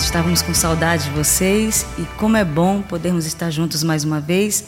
Estávamos com saudade de vocês e como é bom podermos estar juntos mais uma vez,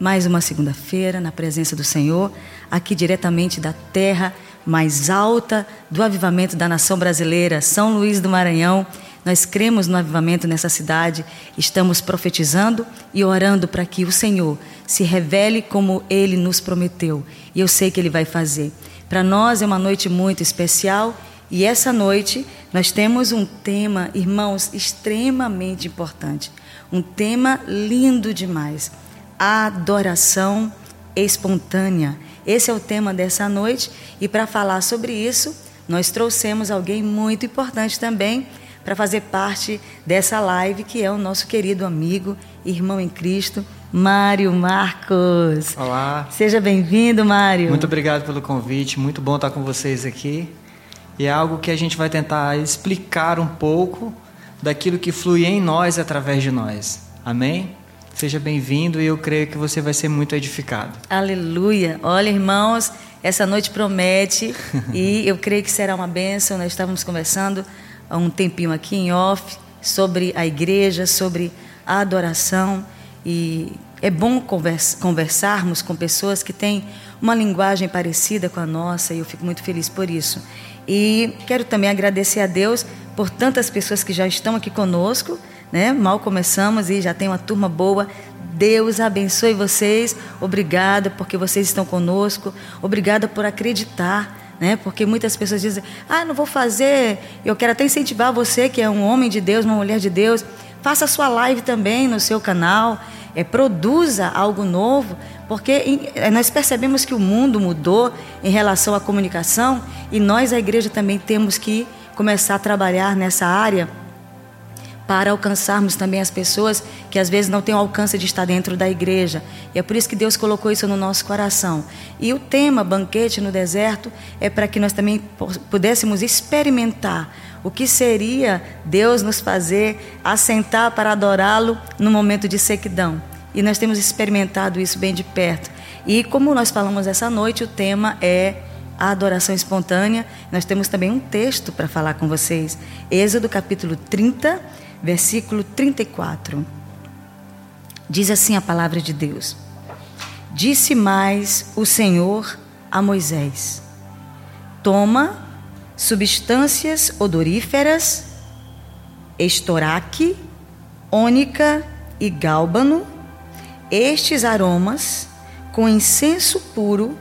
mais uma segunda-feira na presença do Senhor, aqui diretamente da terra mais alta do avivamento da nação brasileira, São Luís do Maranhão. Nós cremos no avivamento nessa cidade, estamos profetizando e orando para que o Senhor se revele como ele nos prometeu. E eu sei que ele vai fazer. Para nós é uma noite muito especial e essa noite nós temos um tema, irmãos, extremamente importante. Um tema lindo demais. Adoração espontânea. Esse é o tema dessa noite e para falar sobre isso, nós trouxemos alguém muito importante também para fazer parte dessa live, que é o nosso querido amigo, irmão em Cristo, Mário Marcos. Olá. Seja bem-vindo, Mário. Muito obrigado pelo convite, muito bom estar com vocês aqui. E é algo que a gente vai tentar explicar um pouco daquilo que flui em nós através de nós. Amém? Seja bem-vindo e eu creio que você vai ser muito edificado. Aleluia. Olha, irmãos, essa noite promete e eu creio que será uma bênção. Nós estávamos conversando há um tempinho aqui em off sobre a igreja, sobre a adoração e é bom conversarmos com pessoas que têm uma linguagem parecida com a nossa e eu fico muito feliz por isso. E quero também agradecer a Deus por tantas pessoas que já estão aqui conosco né? Mal começamos e já tem uma turma boa. Deus abençoe vocês. Obrigada porque vocês estão conosco. Obrigada por acreditar. Né? Porque muitas pessoas dizem: "Ah, não vou fazer". Eu quero até incentivar você que é um homem de Deus, uma mulher de Deus, faça sua live também no seu canal, é, produza algo novo, porque em, é, nós percebemos que o mundo mudou em relação à comunicação e nós a igreja também temos que começar a trabalhar nessa área para alcançarmos também as pessoas que às vezes não têm o alcance de estar dentro da igreja. E é por isso que Deus colocou isso no nosso coração. E o tema banquete no deserto é para que nós também pudéssemos experimentar o que seria Deus nos fazer assentar para adorá-lo no momento de sequidão. E nós temos experimentado isso bem de perto. E como nós falamos essa noite, o tema é a adoração espontânea. Nós temos também um texto para falar com vocês. Êxodo capítulo 30, versículo 34. Diz assim a palavra de Deus: Disse mais o Senhor a Moisés: Toma substâncias odoríferas, estoraque, ônica e gálbano, estes aromas com incenso puro,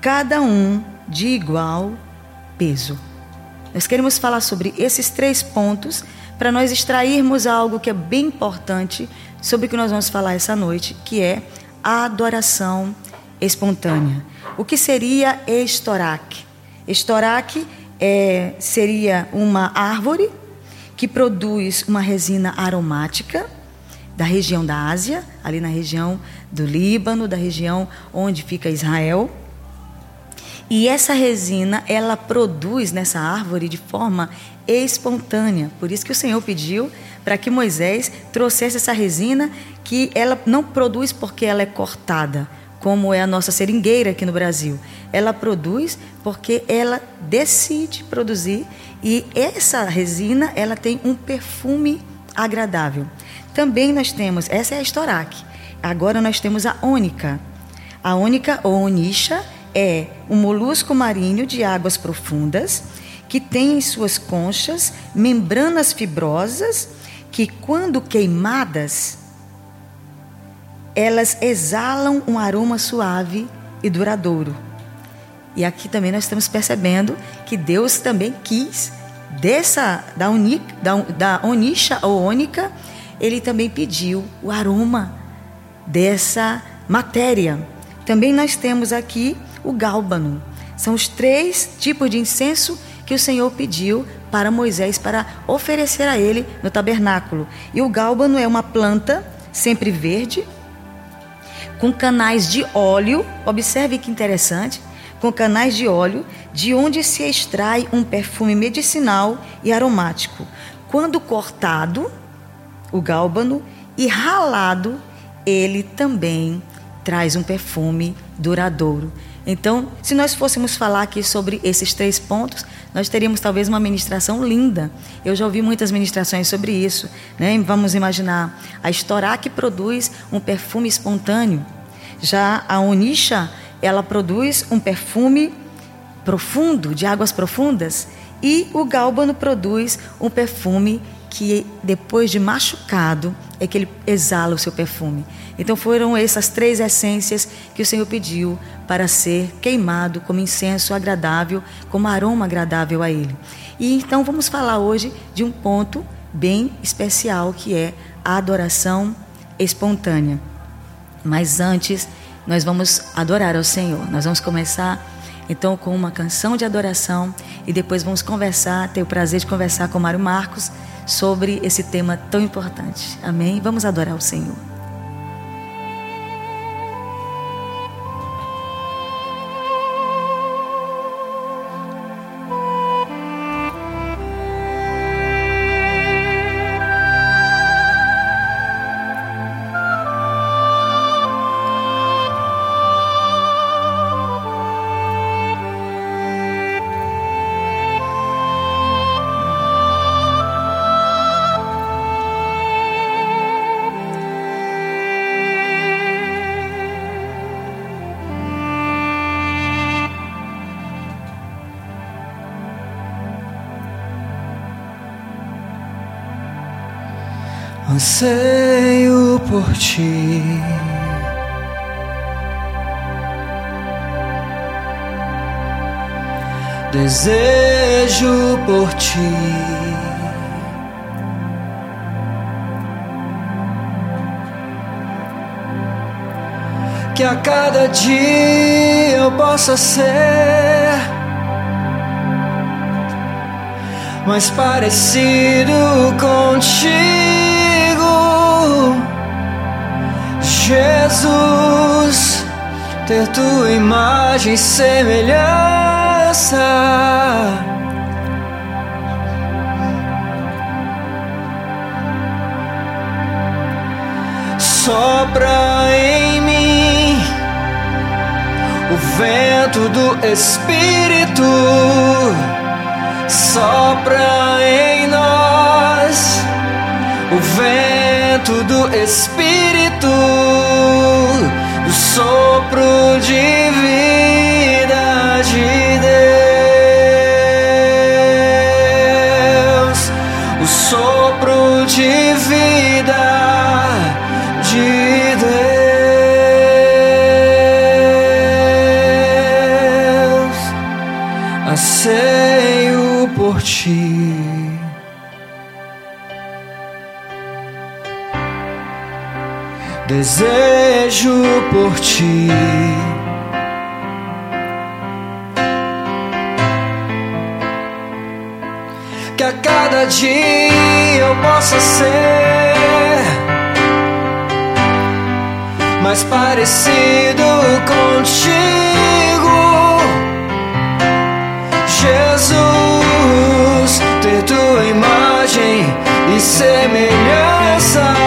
cada um de igual peso. Nós queremos falar sobre esses três pontos para nós extrairmos algo que é bem importante sobre o que nós vamos falar essa noite, que é a adoração espontânea. O que seria estorac? Estorac é, seria uma árvore que produz uma resina aromática da região da Ásia, ali na região do Líbano, da região onde fica Israel. E essa resina, ela produz nessa árvore de forma espontânea. Por isso que o Senhor pediu para que Moisés trouxesse essa resina que ela não produz porque ela é cortada, como é a nossa seringueira aqui no Brasil. Ela produz porque ela decide produzir e essa resina ela tem um perfume agradável. Também nós temos, essa é a estorac. Agora nós temos a ônica. A ônica ou onisha é um molusco marinho de águas profundas que tem em suas conchas membranas fibrosas que, quando queimadas, elas exalam um aroma suave e duradouro. E aqui também nós estamos percebendo que Deus também quis dessa da, uni, da, da onisha ou ônica, ele também pediu o aroma dessa matéria. Também nós temos aqui o gálbano. São os três tipos de incenso que o Senhor pediu para Moisés para oferecer a ele no tabernáculo. E o gálbano é uma planta sempre verde, com canais de óleo, observe que interessante, com canais de óleo, de onde se extrai um perfume medicinal e aromático. Quando cortado, o gálbano e ralado, ele também traz um perfume duradouro. Então, se nós fôssemos falar aqui sobre esses três pontos, nós teríamos talvez uma ministração linda. Eu já ouvi muitas ministrações sobre isso. Né? Vamos imaginar a Estorá que produz um perfume espontâneo. Já a Onisha, ela produz um perfume profundo, de águas profundas. E o Gálbano produz um perfume que depois de machucado é que ele exala o seu perfume. Então foram essas três essências que o Senhor pediu para ser queimado como incenso agradável, como aroma agradável a Ele. E então vamos falar hoje de um ponto bem especial que é a adoração espontânea. Mas antes, nós vamos adorar ao Senhor. Nós vamos começar então com uma canção de adoração e depois vamos conversar, ter o prazer de conversar com Mário Marcos sobre esse tema tão importante. Amém? Vamos adorar o Senhor. Anseio por ti. Desejo por ti. Que a cada dia eu possa ser mais parecido contigo. Jesus, ter tua imagem e semelhança. Sopra em mim o vento do Espírito, sopra em nós o vento do Espírito, sopro de vida de Deus, o sopro de vida de Deus, anseio por ti. Desejo por ti. Que a cada dia eu possa ser mais parecido contigo, Jesus, ter tua imagem e semelhança.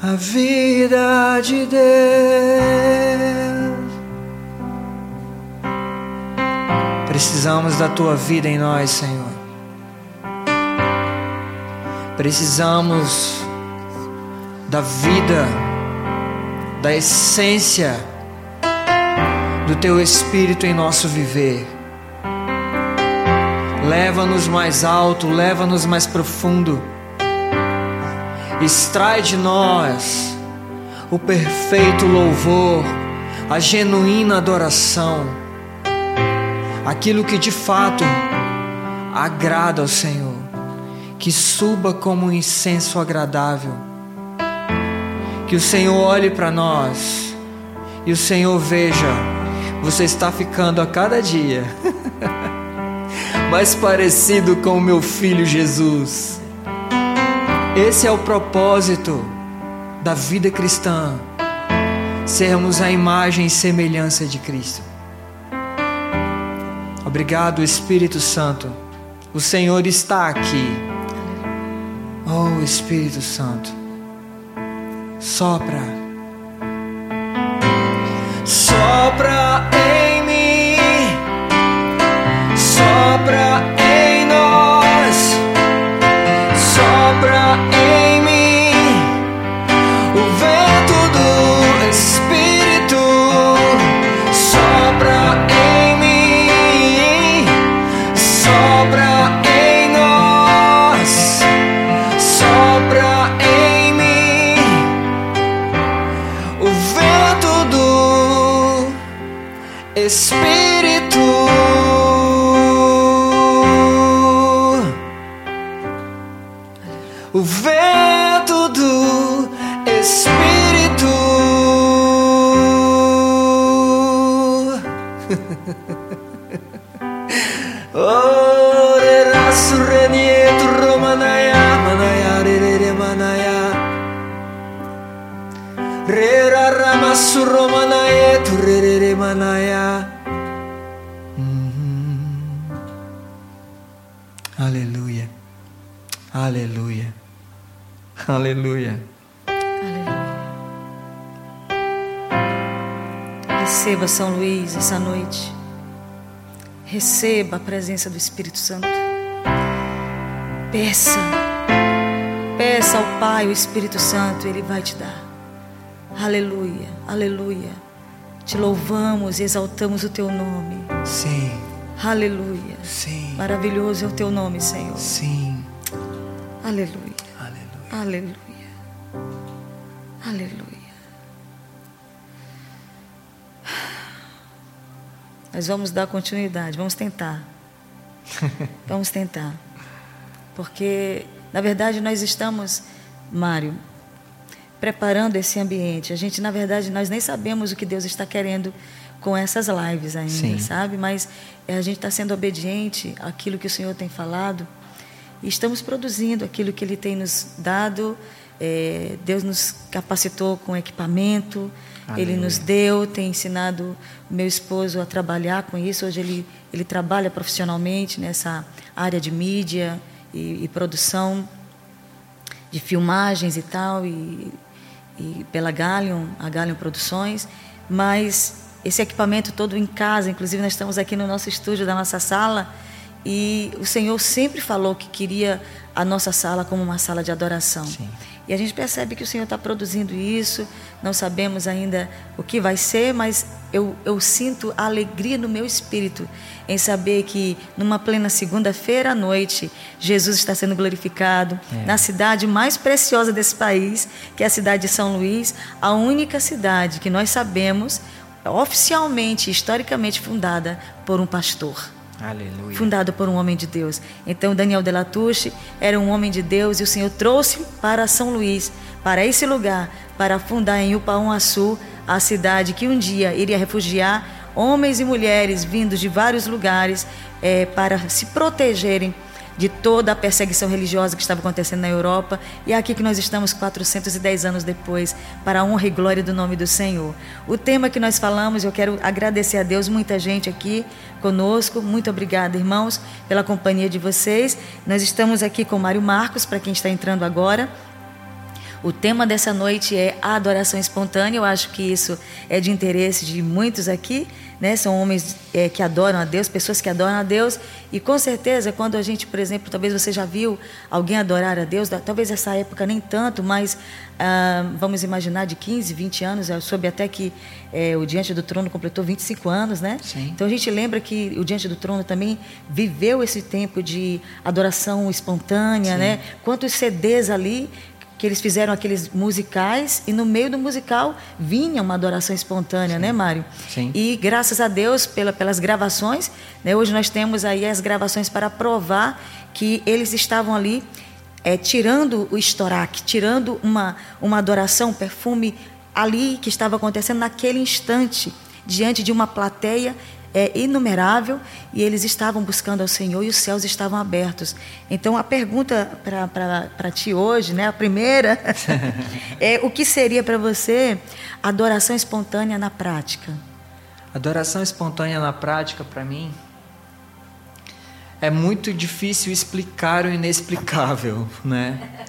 A vida de Deus. Precisamos da tua vida em nós, Senhor. Precisamos da vida, da essência do teu Espírito em nosso viver. Leva-nos mais alto, leva-nos mais profundo. Extrai de nós o perfeito louvor, a genuína adoração, aquilo que de fato agrada ao Senhor, que suba como um incenso agradável. Que o Senhor olhe para nós e o Senhor veja, você está ficando a cada dia. mais parecido com o meu filho Jesus. Esse é o propósito da vida cristã, sermos a imagem e semelhança de Cristo. Obrigado, Espírito Santo. O Senhor está aqui. Oh, Espírito Santo, sopra, sopra em sopra em São Luís essa noite. Receba a presença do Espírito Santo. Peça. Peça ao Pai o Espírito Santo, ele vai te dar. Aleluia. Aleluia. Te louvamos e exaltamos o teu nome. Sim. Aleluia. Sim. Maravilhoso é o teu nome, Senhor. Sim. Aleluia. Aleluia. Aleluia. Nós vamos dar continuidade, vamos tentar. Vamos tentar. Porque, na verdade, nós estamos, Mário, preparando esse ambiente. A gente, na verdade, nós nem sabemos o que Deus está querendo com essas lives ainda, Sim. sabe? Mas a gente está sendo obediente àquilo que o Senhor tem falado e estamos produzindo aquilo que Ele tem nos dado. É, Deus nos capacitou com equipamento, Aleluia. Ele nos deu, tem ensinado meu esposo a trabalhar com isso. Hoje ele, ele trabalha profissionalmente nessa área de mídia e, e produção de filmagens e tal, e, e pela Galion, a Galion Produções. Mas esse equipamento todo em casa, inclusive nós estamos aqui no nosso estúdio da nossa sala e o Senhor sempre falou que queria a nossa sala como uma sala de adoração. Sim. E a gente percebe que o Senhor está produzindo isso, não sabemos ainda o que vai ser, mas eu, eu sinto alegria no meu espírito em saber que numa plena segunda-feira à noite, Jesus está sendo glorificado é. na cidade mais preciosa desse país, que é a cidade de São Luís, a única cidade que nós sabemos oficialmente, historicamente fundada por um pastor. Aleluia. Fundado por um homem de Deus. Então, Daniel de Latouche era um homem de Deus e o Senhor trouxe para São Luís, para esse lugar, para fundar em Upauaçu a cidade que um dia iria refugiar homens e mulheres vindos de vários lugares é, para se protegerem de toda a perseguição religiosa que estava acontecendo na Europa. E é aqui que nós estamos 410 anos depois, para a honra e glória do nome do Senhor. O tema que nós falamos, eu quero agradecer a Deus, muita gente aqui conosco. Muito obrigada, irmãos, pela companhia de vocês. Nós estamos aqui com Mário Marcos, para quem está entrando agora. O tema dessa noite é a adoração espontânea. Eu acho que isso é de interesse de muitos aqui né? São homens é, que adoram a Deus, pessoas que adoram a Deus. E com certeza, quando a gente, por exemplo, talvez você já viu alguém adorar a Deus, talvez essa época nem tanto, mas ah, vamos imaginar de 15, 20 anos, eu soube até que é, o Diante do Trono completou 25 anos, né? Sim. Então a gente lembra que o Diante do Trono também viveu esse tempo de adoração espontânea, Sim. né? Quantos CDs ali que eles fizeram aqueles musicais e no meio do musical vinha uma adoração espontânea, Sim. né, Mário? Sim. E graças a Deus pela, pelas gravações, né, hoje nós temos aí as gravações para provar que eles estavam ali é, tirando o estoraque, tirando uma, uma adoração, um perfume ali que estava acontecendo naquele instante, diante de uma plateia é, inumerável e eles estavam buscando ao Senhor e os céus estavam abertos. Então a pergunta para ti hoje, né, a primeira, é o que seria para você adoração espontânea na prática? Adoração espontânea na prática, para mim, é muito difícil explicar o inexplicável, né?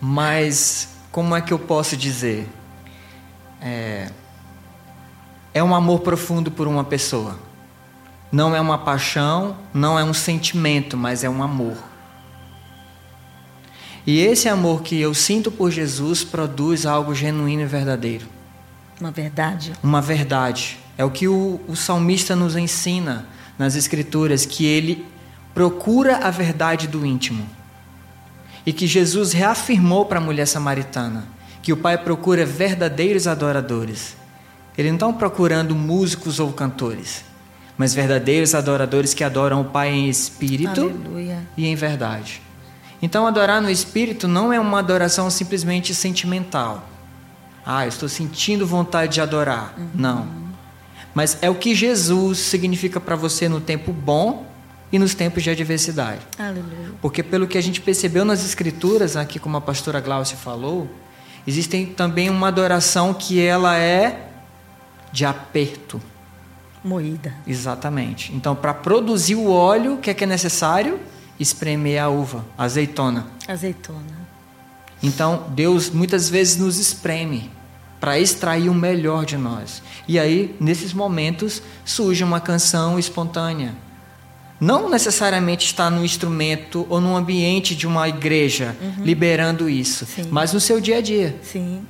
Mas como é que eu posso dizer? É, é um amor profundo por uma pessoa. Não é uma paixão, não é um sentimento, mas é um amor. E esse amor que eu sinto por Jesus produz algo genuíno e verdadeiro. Uma verdade. Uma verdade. É o que o, o salmista nos ensina nas Escrituras, que ele procura a verdade do íntimo. E que Jesus reafirmou para a mulher samaritana que o Pai procura verdadeiros adoradores. Ele não está procurando músicos ou cantores, mas verdadeiros adoradores que adoram o Pai em espírito Aleluia. e em verdade. Então, adorar no espírito não é uma adoração simplesmente sentimental. Ah, eu estou sentindo vontade de adorar. Uhum. Não. Mas é o que Jesus significa para você no tempo bom e nos tempos de adversidade. Aleluia. Porque pelo que a gente percebeu nas escrituras, aqui como a pastora Glaucia falou, existe também uma adoração que ela é de aperto. Moída. Exatamente. Então, para produzir o óleo, o que é que é necessário? Espremer a uva, azeitona. Azeitona. Então, Deus muitas vezes nos espreme para extrair o melhor de nós. E aí, nesses momentos, surge uma canção espontânea. Não necessariamente está no instrumento ou no ambiente de uma igreja liberando isso, Sim. mas no seu dia a dia Sim.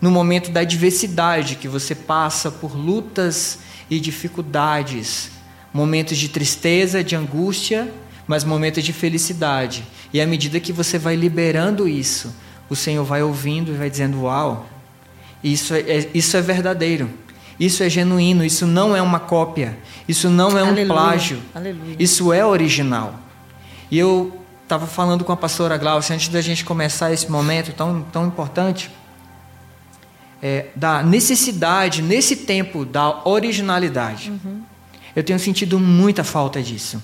no momento da adversidade que você passa por lutas e dificuldades, momentos de tristeza, de angústia, mas momentos de felicidade. E à medida que você vai liberando isso, o Senhor vai ouvindo e vai dizendo: Uau, isso é, é- isso é verdadeiro, isso é genuíno, isso não é uma cópia, isso não é um Aleluia. plágio, Aleluia. isso é original. E eu estava falando com a pastora Glaucia antes da gente começar esse momento tão, tão importante é, da necessidade, nesse tempo, da originalidade. Eu tenho sentido muita falta disso.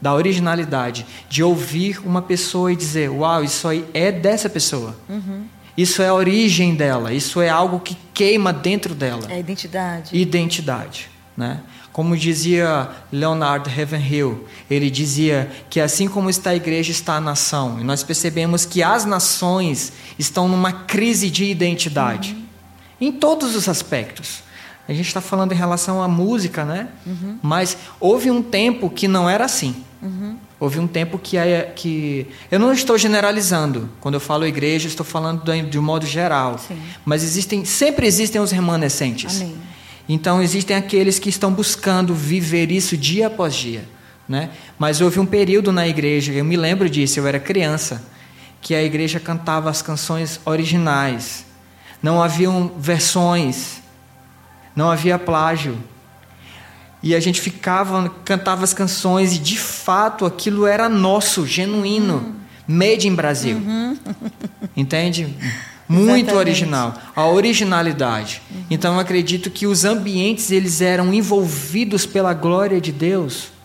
Da originalidade. De ouvir uma pessoa e dizer: Uau, isso aí é dessa pessoa. Isso é a origem dela. Isso é algo que queima dentro dela. É a identidade. Identidade. Né? Como dizia Leonard Ravenhill, ele dizia que assim como está a igreja, está a nação. E nós percebemos que as nações estão numa crise de identidade. Em todos os aspectos. A gente está falando em relação à música, né? Mas houve um tempo que não era assim. Houve um tempo que, é, que. Eu não estou generalizando. Quando eu falo igreja, estou falando de, de um modo geral. Sim. Mas existem, sempre existem os remanescentes. Amém. Então existem aqueles que estão buscando viver isso dia após dia, né? Mas houve um período na igreja, eu me lembro disso, eu era criança, que a igreja cantava as canções originais. Não haviam versões, não havia plágio. E a gente ficava, cantava as canções e de fato aquilo era nosso, genuíno, uhum. made in Brasil. Uhum. Entende? Muito Exatamente. original, a originalidade. Uhum. Então eu acredito que os ambientes eles eram envolvidos pela glória de Deus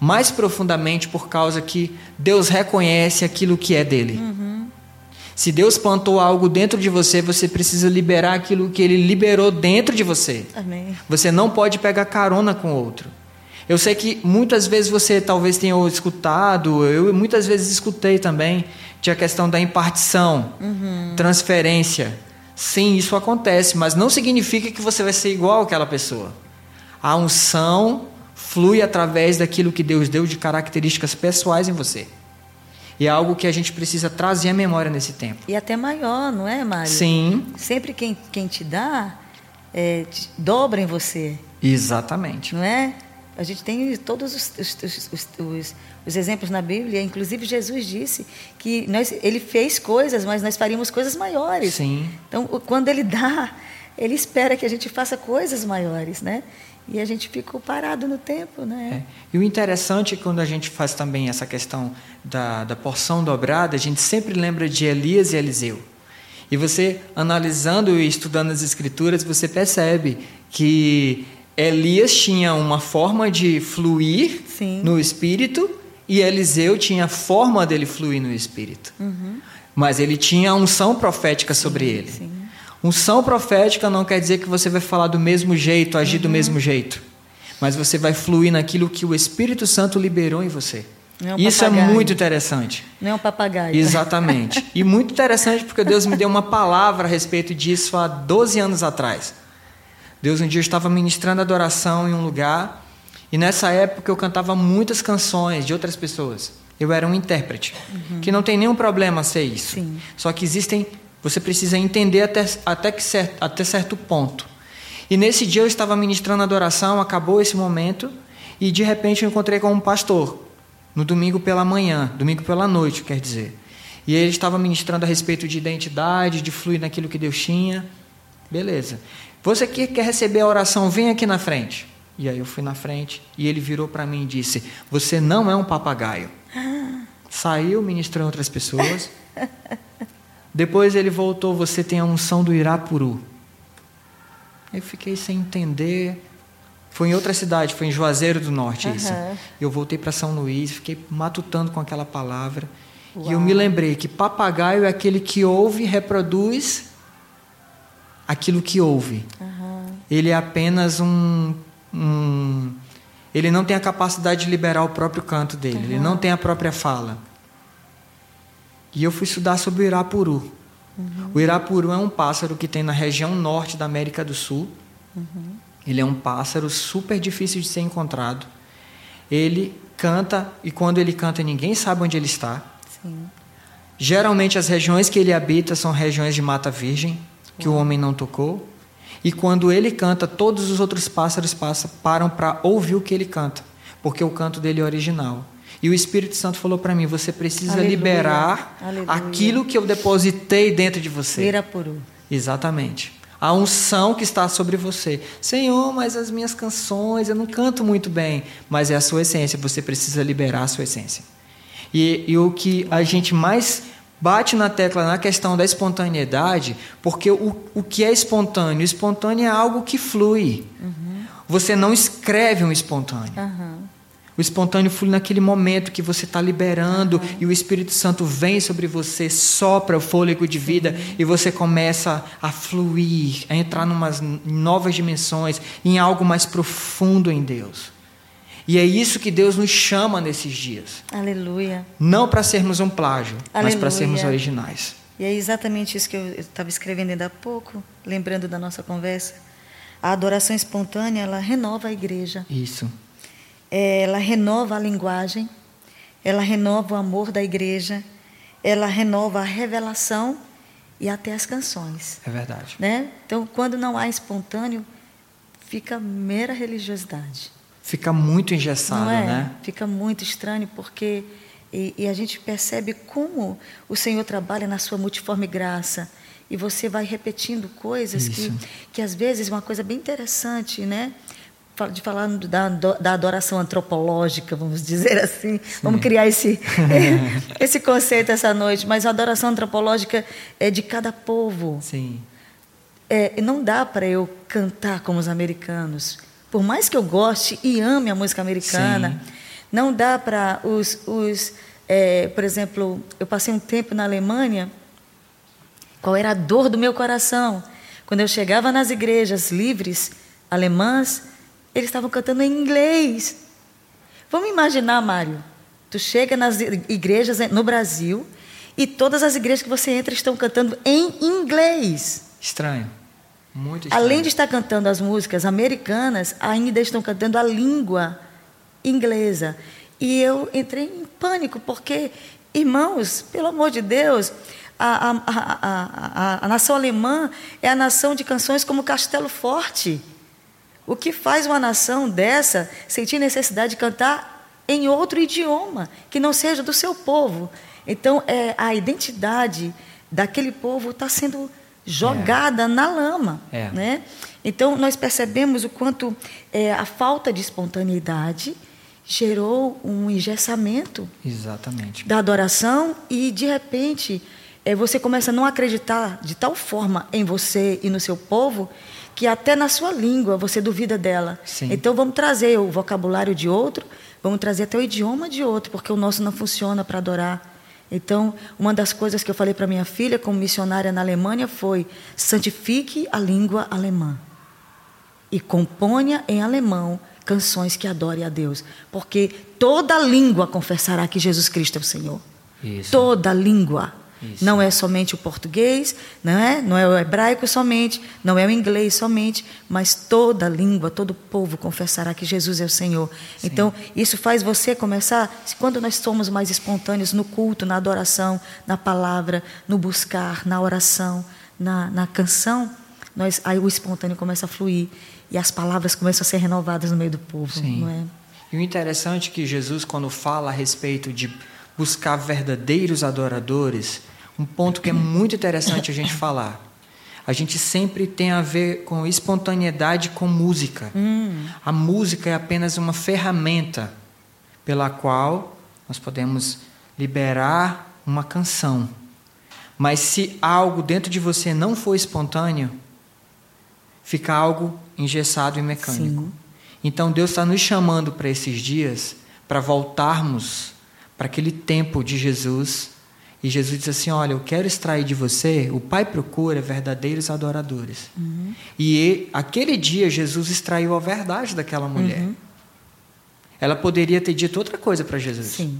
mais profundamente por causa que Deus reconhece aquilo que é dele. Uhum. Se Deus plantou algo dentro de você, você precisa liberar aquilo que ele liberou dentro de você. Amém. Você não pode pegar carona com outro. Eu sei que muitas vezes você talvez tenha escutado, eu muitas vezes escutei também, de a questão da impartição, uhum. transferência. Sim, isso acontece, mas não significa que você vai ser igual àquela pessoa. A unção flui através daquilo que Deus deu de características pessoais em você. E é algo que a gente precisa trazer à memória nesse tempo. E até maior, não é, Mário? Sim. Sempre quem, quem te dá, é, te dobra em você. Exatamente. Não é? A gente tem todos os, os, os, os, exemplos na Bíblia, inclusive Jesus disse que nós, ele fez coisas, mas nós faríamos coisas maiores. Sim. Então, quando ele dá, ele espera que a gente faça coisas maiores, né? E a gente ficou parado no tempo, né? É. E o interessante é quando a gente faz também essa questão da, da porção dobrada, a gente sempre lembra de Elias e Eliseu. E você, analisando e estudando as escrituras, você percebe que Elias tinha uma forma de fluir Sim. no espírito e Eliseu tinha a forma dele fluir no espírito. Uhum. Mas ele tinha a unção profética sobre ele. Sim. Unção profética não quer dizer que você vai falar do mesmo jeito, agir uhum. do mesmo jeito. Mas você vai fluir naquilo que o Espírito Santo liberou em você. É um Isso é papagaio. é muito interessante. Não é um papagaio. Exatamente. e muito interessante porque Deus me deu uma palavra a respeito disso há 12 anos atrás. Deus um dia estava ministrando adoração em um lugar e nessa época eu cantava muitas canções de outras pessoas. Eu era um intérprete, uhum. que não tem nenhum problema ser isso. Sim. Só que existem, você precisa entender até, até, que certo, até certo ponto. E nesse dia eu estava ministrando adoração, acabou esse momento e de repente eu encontrei com um pastor no domingo pela manhã, domingo pela noite, quer dizer. E ele estava ministrando a respeito de identidade, de fluir naquilo que Deus tinha. Beleza. Você que quer receber a oração, vem aqui na frente. E aí eu fui na frente e ele virou para mim e disse: Você não é um papagaio. Saiu, ministrou outras pessoas. Depois ele voltou: Você tem a unção do Irapuru. Eu fiquei sem entender. Foi em outra cidade, foi em Juazeiro do Norte uhum. isso. Eu voltei para São Luís, fiquei matutando com aquela palavra. Uau. E eu me lembrei que papagaio é aquele que ouve e reproduz aquilo que ouve. Uhum. Ele é apenas um, um, Ele não tem a capacidade de liberar o próprio canto dele, uhum. ele não tem a própria fala. E eu fui estudar sobre o Irapuru. Uhum. O Irapuru é um pássaro que tem na região norte da América do Sul. Uhum. Ele é um pássaro super difícil de ser encontrado. Ele canta e quando ele canta ninguém sabe onde ele está. Sim. Geralmente as regiões que ele habita são regiões de mata virgem que o homem não tocou. E quando ele canta, todos os outros pássaros passam, param para ouvir o que ele canta, porque o canto dele é original. E o Espírito Santo falou para mim: você precisa Aleluia. liberar Aleluia. aquilo que eu depositei dentro de você. Irapuru. Exatamente. A unção que está sobre você. Senhor, mas as minhas canções, eu não canto muito bem. Mas é a sua essência, você precisa liberar a sua essência. E, e o que a gente mais bate na tecla na questão da espontaneidade, porque o, o que é espontâneo? O espontâneo é algo que flui. Uhum. Você não escreve um espontâneo. Uhum. O espontâneo flui naquele momento que você está liberando uhum. e o Espírito Santo vem sobre você, sopra o fôlego de vida Sim. e você começa a fluir, a entrar em novas dimensões, em algo mais profundo em Deus. E é isso que Deus nos chama nesses dias. Aleluia. Não para sermos um plágio, Aleluia. mas para sermos originais. E é exatamente isso que eu estava escrevendo ainda há pouco, lembrando da nossa conversa. A adoração espontânea, ela renova a igreja. Isso. Ela renova a linguagem, ela renova o amor da igreja, ela renova a revelação e até as canções. É verdade. Né? Então, quando não há espontâneo, fica mera religiosidade fica muito engessado, é? né? Fica muito estranho porque e, e, a gente percebe como o Senhor trabalha na sua multiforme graça e você vai repetindo coisas que, que às vezes uma coisa bem interessante, né? de falar da, da adoração antropológica, vamos dizer assim. Vamos criar esse, esse conceito essa noite. Mas a adoração antropológica é de cada povo. Sim. É, não dá para eu cantar como os americanos. Por mais que eu goste e ame a música americana, Sim. não dá para os. os é, por exemplo, eu passei um tempo na Alemanha. Qual era a dor do meu coração? Quando eu chegava nas igrejas livres alemãs, eles estavam cantando em inglês. Vamos imaginar, Mário. Tu chega nas igrejas no Brasil e todas as igrejas que você entra estão cantando em inglês. Estranho. Além de estar cantando as músicas americanas, ainda estão cantando a língua inglesa. E eu entrei em pânico, porque, irmãos, pelo amor de Deus, a, a, a, a, nação alemã é a nação de canções como Castelo Forte. O que faz uma nação dessa sentir necessidade de cantar em outro idioma, que não seja do seu povo? Então, é, a identidade daquele povo está sendo jogada é. na lama. É. Né? Então, nós percebemos o quanto é, a falta de espontaneidade gerou um engessamento Exatamente. da adoração e, de repente, é, você começa a não acreditar de tal forma em você e no seu povo que até na sua língua você duvida dela. Sim. Então vamos trazer o vocabulário de outro, vamos trazer até o idioma de outro, porque o nosso não funciona para adorar. Então, uma das coisas que eu falei para minha filha, como missionária na Alemanha, foi: santifique a língua alemã e componha em alemão canções que adorem a Deus, porque toda língua confessará que Jesus Cristo é o Senhor. Isso. Toda língua. Isso. Não é somente o português, não é? Não é o hebraico somente, não é o inglês somente, mas toda língua, todo povo confessará que Jesus é o Senhor. Sim. Então, isso faz você começar, quando nós somos mais espontâneos no culto, na adoração, na palavra, no buscar, na oração, na, na canção, nós, aí o espontâneo começa a fluir e as palavras começam a ser renovadas no meio do povo, Sim. não é? E o interessante é que Jesus, quando fala a respeito de buscar verdadeiros adoradores, um ponto que é muito interessante a gente falar. A gente sempre tem a ver com espontaneidade com música. Hum. A música é apenas uma ferramenta pela qual nós podemos liberar uma canção. Mas se algo dentro de você não for espontâneo, fica algo engessado e mecânico. Sim. Então Deus está nos chamando para esses dias para voltarmos para aquele tempo de Jesus. E Jesus diz assim: Olha, eu quero extrair de você. O Pai procura verdadeiros adoradores. Uhum. E aquele dia Jesus extraiu a verdade daquela mulher. Uhum. Ela poderia ter dito outra coisa para Jesus. Sim.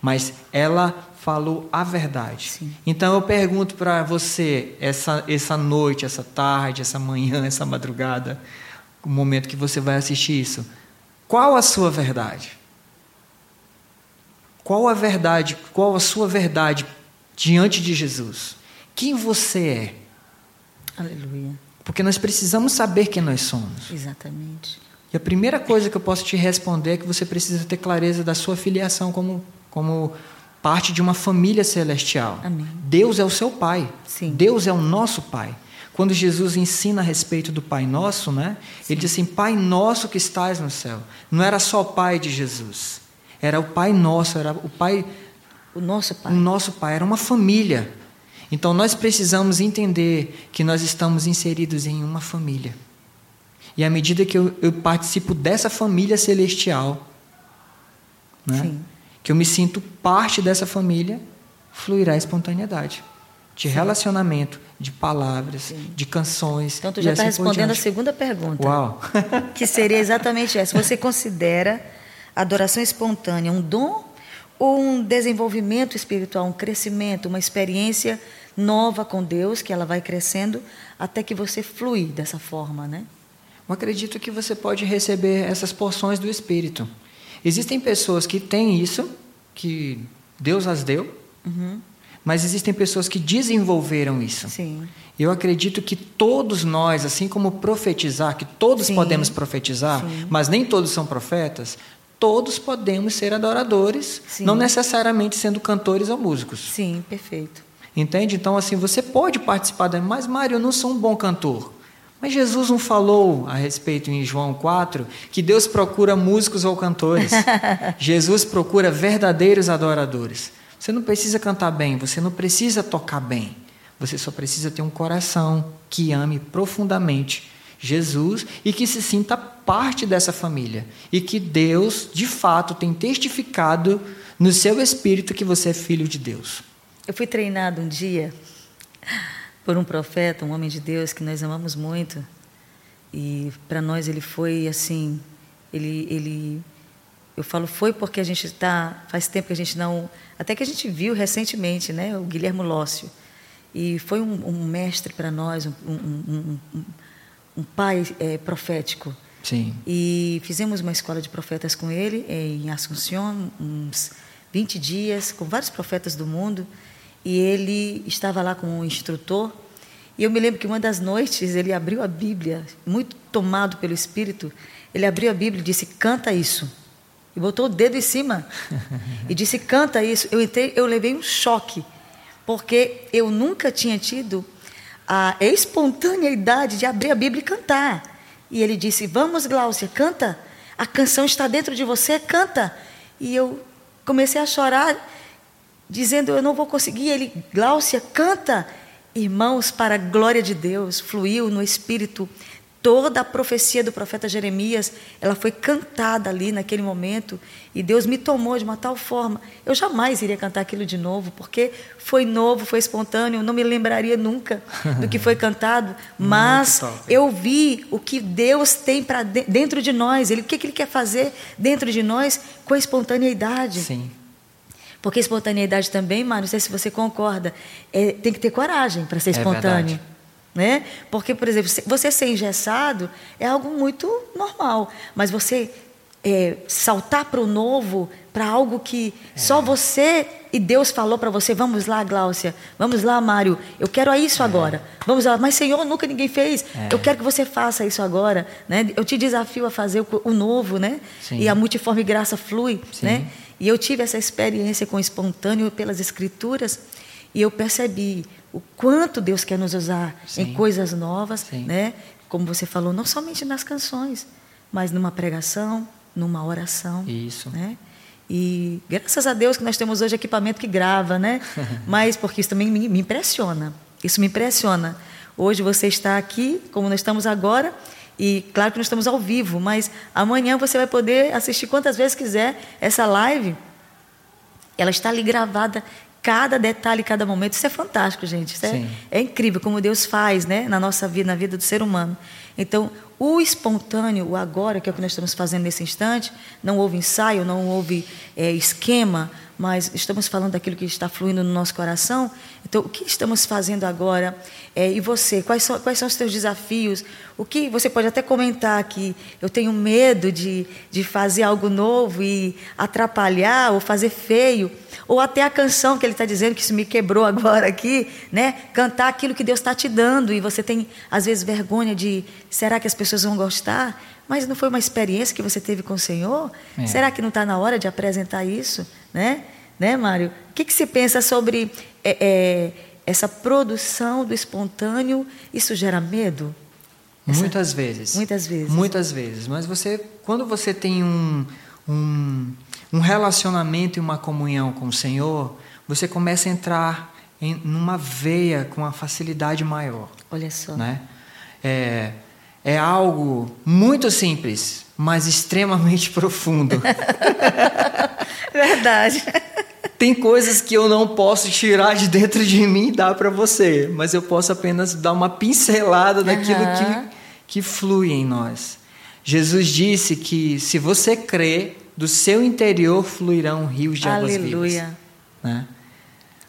Mas ela falou a verdade. Sim. Então eu pergunto para você, essa, essa noite, essa tarde, essa manhã, essa madrugada, o momento que você vai assistir isso, qual a sua verdade? Qual a verdade, qual a sua verdade diante de Jesus? Quem você é? Aleluia. Porque nós precisamos saber quem nós somos. Exatamente. E a primeira coisa que eu posso te responder é que você precisa ter clareza da sua filiação como, como parte de uma família celestial. Amém. Deus é o seu Pai. Sim. Deus é o nosso Pai. Quando Jesus ensina a respeito do Pai Nosso, né? Ele diz assim: Pai Nosso que estás no céu. Não era só o Pai de Jesus. Era o Pai Nosso, era o Pai. O nosso Pai. O nosso Pai, era uma família. Então nós precisamos entender que nós estamos inseridos em uma família. E à medida que eu, eu participo dessa família celestial, né, que eu me sinto parte dessa família, fluirá a espontaneidade de Sim. relacionamento, de palavras, Sim. de canções. Então tu já está assim respondendo a segunda pergunta. Uau! que seria exatamente essa. Você considera adoração espontânea um dom ou um desenvolvimento espiritual, um crescimento, uma experiência nova com Deus, que ela vai crescendo até que você flui dessa forma, né? Eu acredito que você pode receber essas porções do Espírito. Existem pessoas que têm isso, que Deus as deu, uhum. mas existem pessoas que desenvolveram isso. Sim. Eu acredito que todos nós, assim como profetizar, que todos Sim. podemos profetizar, Sim. mas nem todos são profetas, todos podemos ser adoradores, Sim. não necessariamente sendo cantores ou músicos. Sim, perfeito. Entende? Então, assim, você pode participar da. Mas, Mário, eu não sou um bom cantor. Mas Jesus não falou a respeito em João 4 que Deus procura músicos ou cantores. Jesus procura verdadeiros adoradores. Você não precisa cantar bem, você não precisa tocar bem. Você só precisa ter um coração que ame profundamente Jesus e que se sinta parte dessa família. E que Deus, de fato, tem testificado no seu espírito que você é filho de Deus. Eu fui treinado um dia por um profeta, um homem de Deus que nós amamos muito. E para nós ele foi assim, ele, ele, eu falo foi porque a gente está, faz tempo que a gente não, até que a gente viu recentemente, né, o Guilherme Lócio. E foi um, um mestre para nós, um, um, um pai é, profético. Sim. E fizemos uma escola de profetas com ele em Assunção, uns 20 dias, com vários profetas do mundo e ele estava lá com um instrutor. E eu me lembro que uma das noites ele abriu a Bíblia, muito tomado pelo Espírito, ele abriu a Bíblia e disse: Canta isso. E botou o dedo em cima e disse: Canta isso. Eu entrei, eu levei um choque, porque eu nunca tinha tido a espontaneidade de abrir a Bíblia e cantar. E ele disse: Vamos, Gláucia, canta. A canção está dentro de você, canta. E eu comecei a chorar dizendo: Eu não vou conseguir. Ele, Gláucia, canta. Irmãos, para a glória de Deus, fluiu no Espírito toda a profecia do profeta Jeremias, ela foi cantada ali naquele momento, e Deus me tomou de uma tal forma. Eu jamais iria cantar aquilo de novo, porque foi novo, foi espontâneo, não me lembraria nunca do que foi cantado, mas eu vi o que Deus tem para dentro de nós, ele, o que, que ele quer fazer dentro de nós com a espontaneidade. Sim. Porque espontaneidade também, Mário, não sei se você concorda, é, tem que ter coragem para ser é espontâneo. É né? Porque, por exemplo, você ser engessado é algo muito normal, mas você é, saltar para o novo, para algo que é. só você e Deus falou para você, vamos lá, Gláucia, vamos lá, Mário, eu quero isso é. agora. Vamos lá, mas Senhor, nunca ninguém fez. É. Eu quero que você faça isso agora, né? Eu te desafio a fazer o, o novo, né? Sim. E a multiforme graça flui, Sim. né? E eu tive essa experiência com o espontâneo pelas escrituras e eu percebi o quanto Deus quer nos usar Sim. em coisas novas, Sim. né? Como você falou, não somente nas canções, mas numa pregação, numa oração, isso, né? E graças a Deus que nós temos hoje equipamento que grava, né? Mas porque isso também me, me impressiona. Isso me impressiona. Hoje você está aqui, como nós estamos agora, e claro que nós estamos ao vivo, mas amanhã você vai poder assistir quantas vezes quiser essa live. Ela está ali gravada, cada detalhe, cada momento. Isso é fantástico, gente. Isso é, é, incrível como Deus faz né, na nossa vida, na vida do ser humano. Então, o espontâneo, o agora, que é o que nós estamos fazendo nesse instante, não houve ensaio, não houve é, esquema, mas estamos falando daquilo que está fluindo no nosso coração. Então, o que estamos fazendo agora? É, e você, quais são, quais são os teus desafios? O que você pode até comentar aqui? Eu tenho medo de, de fazer algo novo e atrapalhar ou fazer feio. Ou até a canção que ele está dizendo, que isso me quebrou agora aqui, né? Cantar aquilo que Deus está te dando e você tem, às vezes, vergonha de será que as pessoas vão gostar? Mas não foi uma experiência que você teve com o Senhor? É. Será que não está na hora de apresentar isso? Né, né Mário? O que, que se pensa sobre é, é, essa produção do espontâneo? Isso gera medo? Essa... Muitas vezes. Muitas vezes. Muitas vezes. Mas você, quando você tem um, um, um relacionamento e uma comunhão com o Senhor, você começa a entrar em numa veia com uma facilidade maior. Olha só. Né? É, é algo muito simples, mas extremamente profundo. Verdade. Tem coisas que eu não posso tirar de dentro de mim e dar para você, mas eu posso apenas dar uma pincelada daquilo uhum. que, que flui em nós. Jesus disse que se você crê, do seu interior fluirão rios de águas Aleluia. vivas. Né?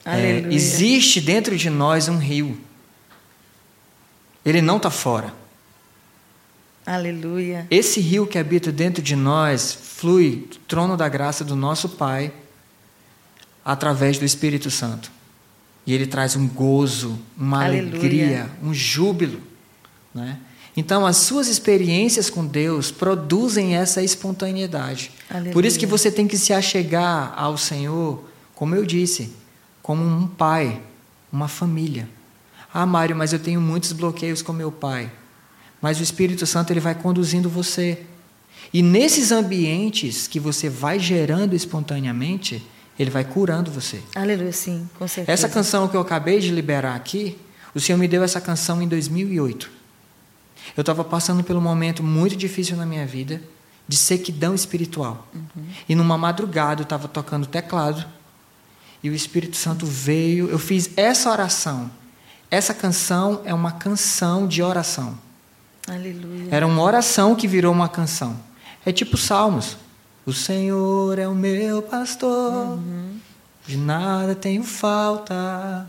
Aleluia. É, existe dentro de nós um rio. Ele não está fora. Aleluia. Esse rio que habita dentro de nós flui do trono da graça do nosso Pai através do Espírito Santo. E ele traz um gozo, uma Aleluia. alegria, um júbilo. Né? Então, as suas experiências com Deus produzem essa espontaneidade. Aleluia. Por isso que você tem que se achegar ao Senhor, como eu disse, como um pai, uma família. Ah, Mário, mas eu tenho muitos bloqueios com meu pai. mas o Espírito Santo ele vai conduzindo você. E nesses ambientes que você vai gerando espontaneamente, ele vai curando você. Aleluia, sim, com certeza. Essa canção que eu acabei de liberar aqui, o Senhor me deu essa canção em 2008. Eu estava passando por um momento muito difícil na minha vida, de sequidão espiritual. Uhum. E numa madrugada eu estava tocando teclado, e o Espírito Santo veio. Eu fiz essa oração. Essa canção é uma canção de oração. Aleluia. Era uma oração que virou uma canção. É tipo Salmos. O Senhor é o meu pastor, uhum. de nada tenho falta.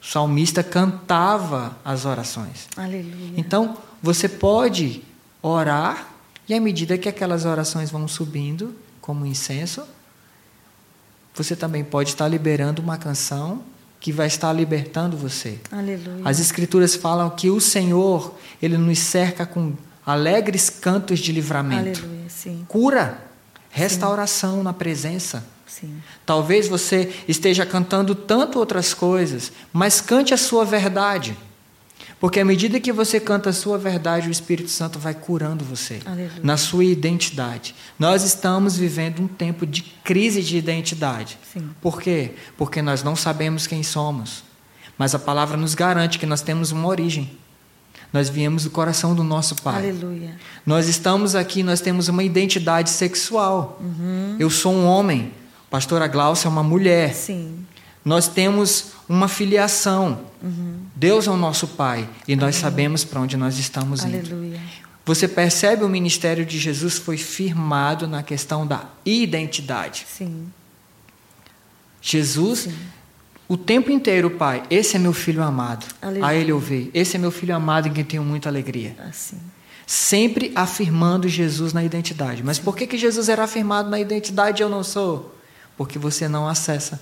O salmista cantava as orações. Aleluia. Então, você pode orar, e à medida que aquelas orações vão subindo, como incenso, você também pode estar liberando uma canção que vai estar libertando você. Aleluia. As escrituras falam que o Senhor, ele nos cerca com alegres cantos de livramento. Aleluia, sim. Cura, restauração sim. na presença. Sim. Talvez você esteja cantando tanto outras coisas, mas cante a sua verdade. Porque à medida que você canta a sua verdade, o Espírito Santo vai curando você Aleluia. na sua identidade. Nós estamos vivendo um tempo de crise de identidade. Sim. Por quê? Porque nós não sabemos quem somos. Mas a palavra nos garante que nós temos uma origem. Nós viemos do coração do nosso Pai. Aleluia. Nós estamos aqui, nós temos uma identidade sexual. Uhum. Eu sou um homem, pastora Glaucia é uma mulher. Sim. Nós temos uma filiação. Uhum. Deus é o nosso Pai e nós sabemos para onde nós estamos indo. Aleluia. Você percebe o ministério de Jesus foi firmado na questão da identidade. Sim. Jesus, Sim. O tempo inteiro, Pai, esse é meu filho amado. Aleluia. A ele eu vi. Esse é meu filho amado em quem tenho muita alegria. Assim. Sempre afirmando Jesus na identidade. Mas por que, que Jesus era afirmado na identidade e eu não sou? Porque você não acessa.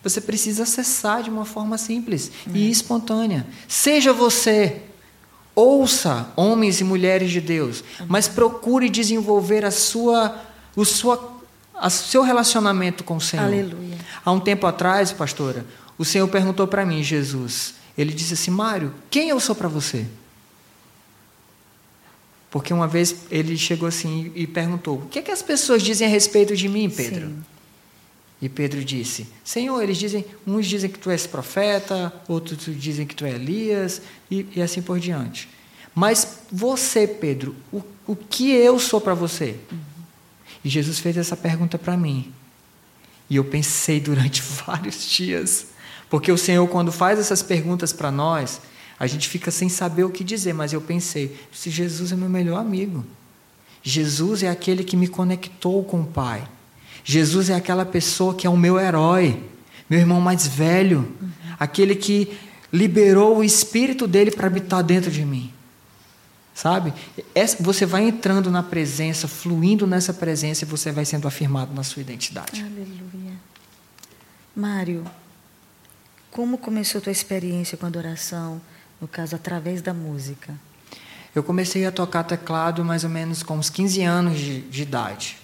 Você precisa acessar de uma forma simples e espontânea. Seja você. Ouça homens e mulheres de Deus, mas procure desenvolver a sua, o sua, a seu relacionamento com o Senhor. Aleluia. Há um tempo atrás, pastora, o Senhor perguntou para mim, Jesus. Ele disse assim: Mário, quem eu sou para você? Porque uma vez ele chegou assim e perguntou: O que, é que as pessoas dizem a respeito de mim, Pedro? Sim. E Pedro disse: Senhor, eles dizem, uns dizem que tu és profeta, outros dizem que tu és Elias, e, e assim por diante. Mas você, Pedro, o, o que eu sou para você? Uhum. E Jesus fez essa pergunta para mim. E eu pensei durante vários dias. Porque o Senhor, quando faz essas perguntas para nós, a gente fica sem saber o que dizer. Mas eu pensei: se Jesus é meu melhor amigo. Jesus é aquele que me conectou com o Pai. Jesus é aquela pessoa que é o meu herói, meu irmão mais velho, aquele que liberou o espírito dele para habitar dentro de mim. Sabe? Você vai entrando na presença, fluindo nessa presença e você vai sendo afirmado na sua identidade. Aleluia. Mário, como começou a tua experiência com a adoração, no caso, através da música? Eu comecei a tocar teclado mais ou menos com uns 15 anos de, de idade.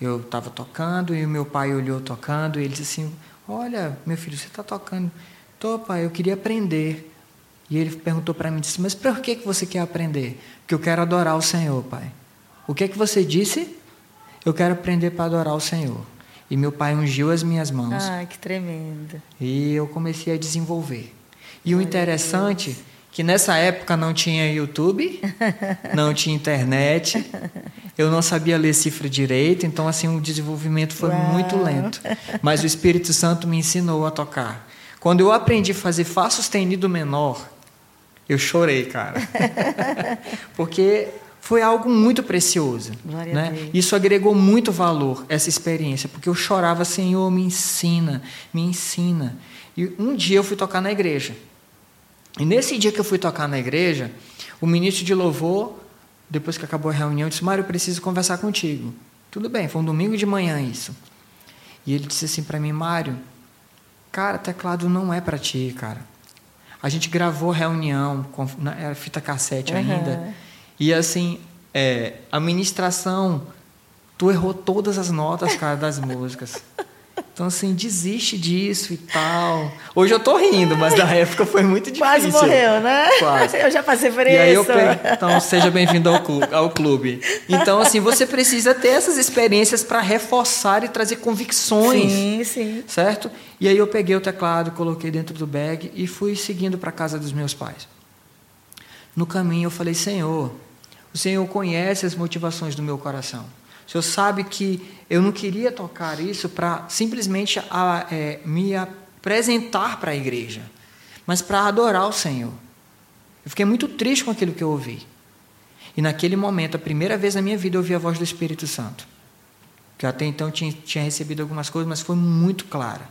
Eu estava tocando e o meu pai olhou tocando e ele disse assim: Olha, meu filho, você está tocando. Tô, pai, eu queria aprender. E ele perguntou para mim, disse, mas por que, que você quer aprender? Porque eu quero adorar o Senhor, pai. O que é que você disse? Eu quero aprender para adorar o Senhor. E meu pai ungiu as minhas mãos. Ah, que tremendo. E eu comecei a desenvolver. E o interessante que nessa época não tinha YouTube, não tinha internet, eu não sabia ler cifra direito, então assim o desenvolvimento foi Uau. muito lento. Mas o Espírito Santo me ensinou a tocar. Quando eu aprendi a fazer Fá sustenido menor, eu chorei, cara. Porque foi algo muito precioso. Né? Isso agregou muito valor, essa experiência, porque eu chorava, Senhor, me ensina, me ensina. E um dia eu fui tocar na igreja. E nesse dia que eu fui tocar na igreja, o ministro de louvor, depois que acabou a reunião, disse: Mário, eu preciso conversar contigo. Tudo bem, foi um domingo de manhã isso. E ele disse assim para mim: Mário, cara, teclado não é para ti, cara. A gente gravou a reunião, com, era fita cassete uhum. ainda. E assim, é, a ministração, tu errou todas as notas, cara, das músicas. Então, assim, desiste disso e tal. Hoje eu tô rindo, mas na época foi muito difícil. Quase morreu, né? Quase. Eu já passei por e isso. Eu Então, seja bem-vindo ao clube, ao clube. Então, assim, você precisa ter essas experiências para reforçar e trazer convicções. Sim, sim. Certo? E aí eu peguei o teclado, coloquei dentro do bag e fui seguindo para a casa dos meus pais. No caminho eu falei, Senhor, o Senhor conhece as motivações do meu coração. O Senhor sabe que eu não queria tocar isso para simplesmente a, é, me apresentar para a igreja, mas para adorar o Senhor. Eu fiquei muito triste com aquilo que eu ouvi. E naquele momento, a primeira vez na minha vida, eu ouvi a voz do Espírito Santo. Que até então tinha, tinha recebido algumas coisas, mas foi muito clara.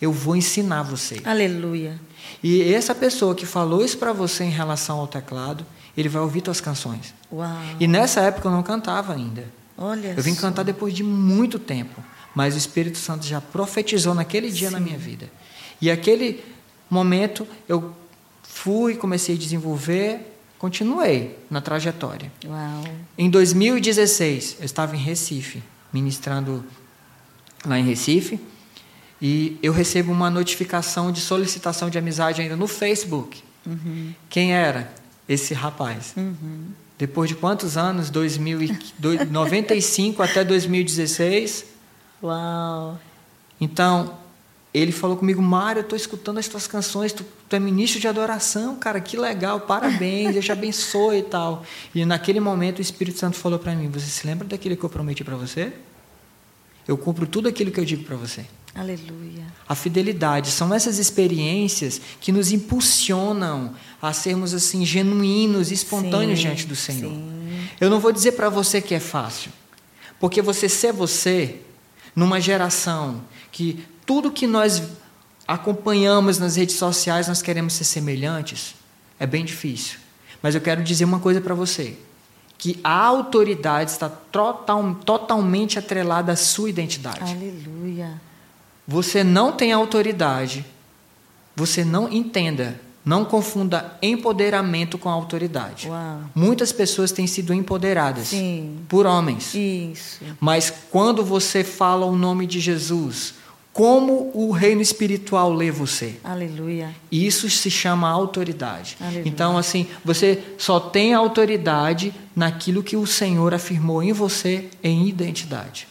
Eu vou ensinar você. Aleluia. E essa pessoa que falou isso para você em relação ao teclado, ele vai ouvir tuas canções. Uau. E nessa época eu não cantava ainda. Olha eu vim só. cantar depois de muito tempo, mas o Espírito Santo já profetizou naquele dia Sim. na minha vida. E aquele momento eu fui, comecei a desenvolver, continuei na trajetória. Uau. Em 2016, eu estava em Recife, ministrando lá em Recife, e eu recebo uma notificação de solicitação de amizade ainda no Facebook. Uhum. Quem era? Esse rapaz. Uhum. Depois de quantos anos? 1995 até 2016. Uau! Então, ele falou comigo, Mário, eu estou escutando as tuas canções, tu, tu, é ministro de adoração, cara, que legal, parabéns, Deus te abençoe e tal. E naquele momento o Espírito Santo falou para mim, você se lembra daquilo que eu prometi para você? Eu cumpro tudo aquilo que eu digo para você. Aleluia. A fidelidade são essas experiências que nos impulsionam a sermos assim genuínos, espontâneos sim, diante do Senhor. Sim. Eu não vou dizer para você que é fácil, porque você ser você numa geração que tudo que nós acompanhamos nas redes sociais nós queremos ser semelhantes, é bem difícil. Mas eu quero dizer uma coisa para você que a autoridade está total, totalmente atrelada à sua identidade. Aleluia. Você não tem autoridade. Você não entenda. Não confunda empoderamento com autoridade. Uau. Muitas pessoas têm sido empoderadas Sim. por homens. Isso. Mas quando você fala o nome de Jesus, como o reino espiritual lê você? Aleluia. Isso se chama autoridade. Aleluia. Então, assim, você só tem autoridade naquilo que o Senhor afirmou em você em identidade.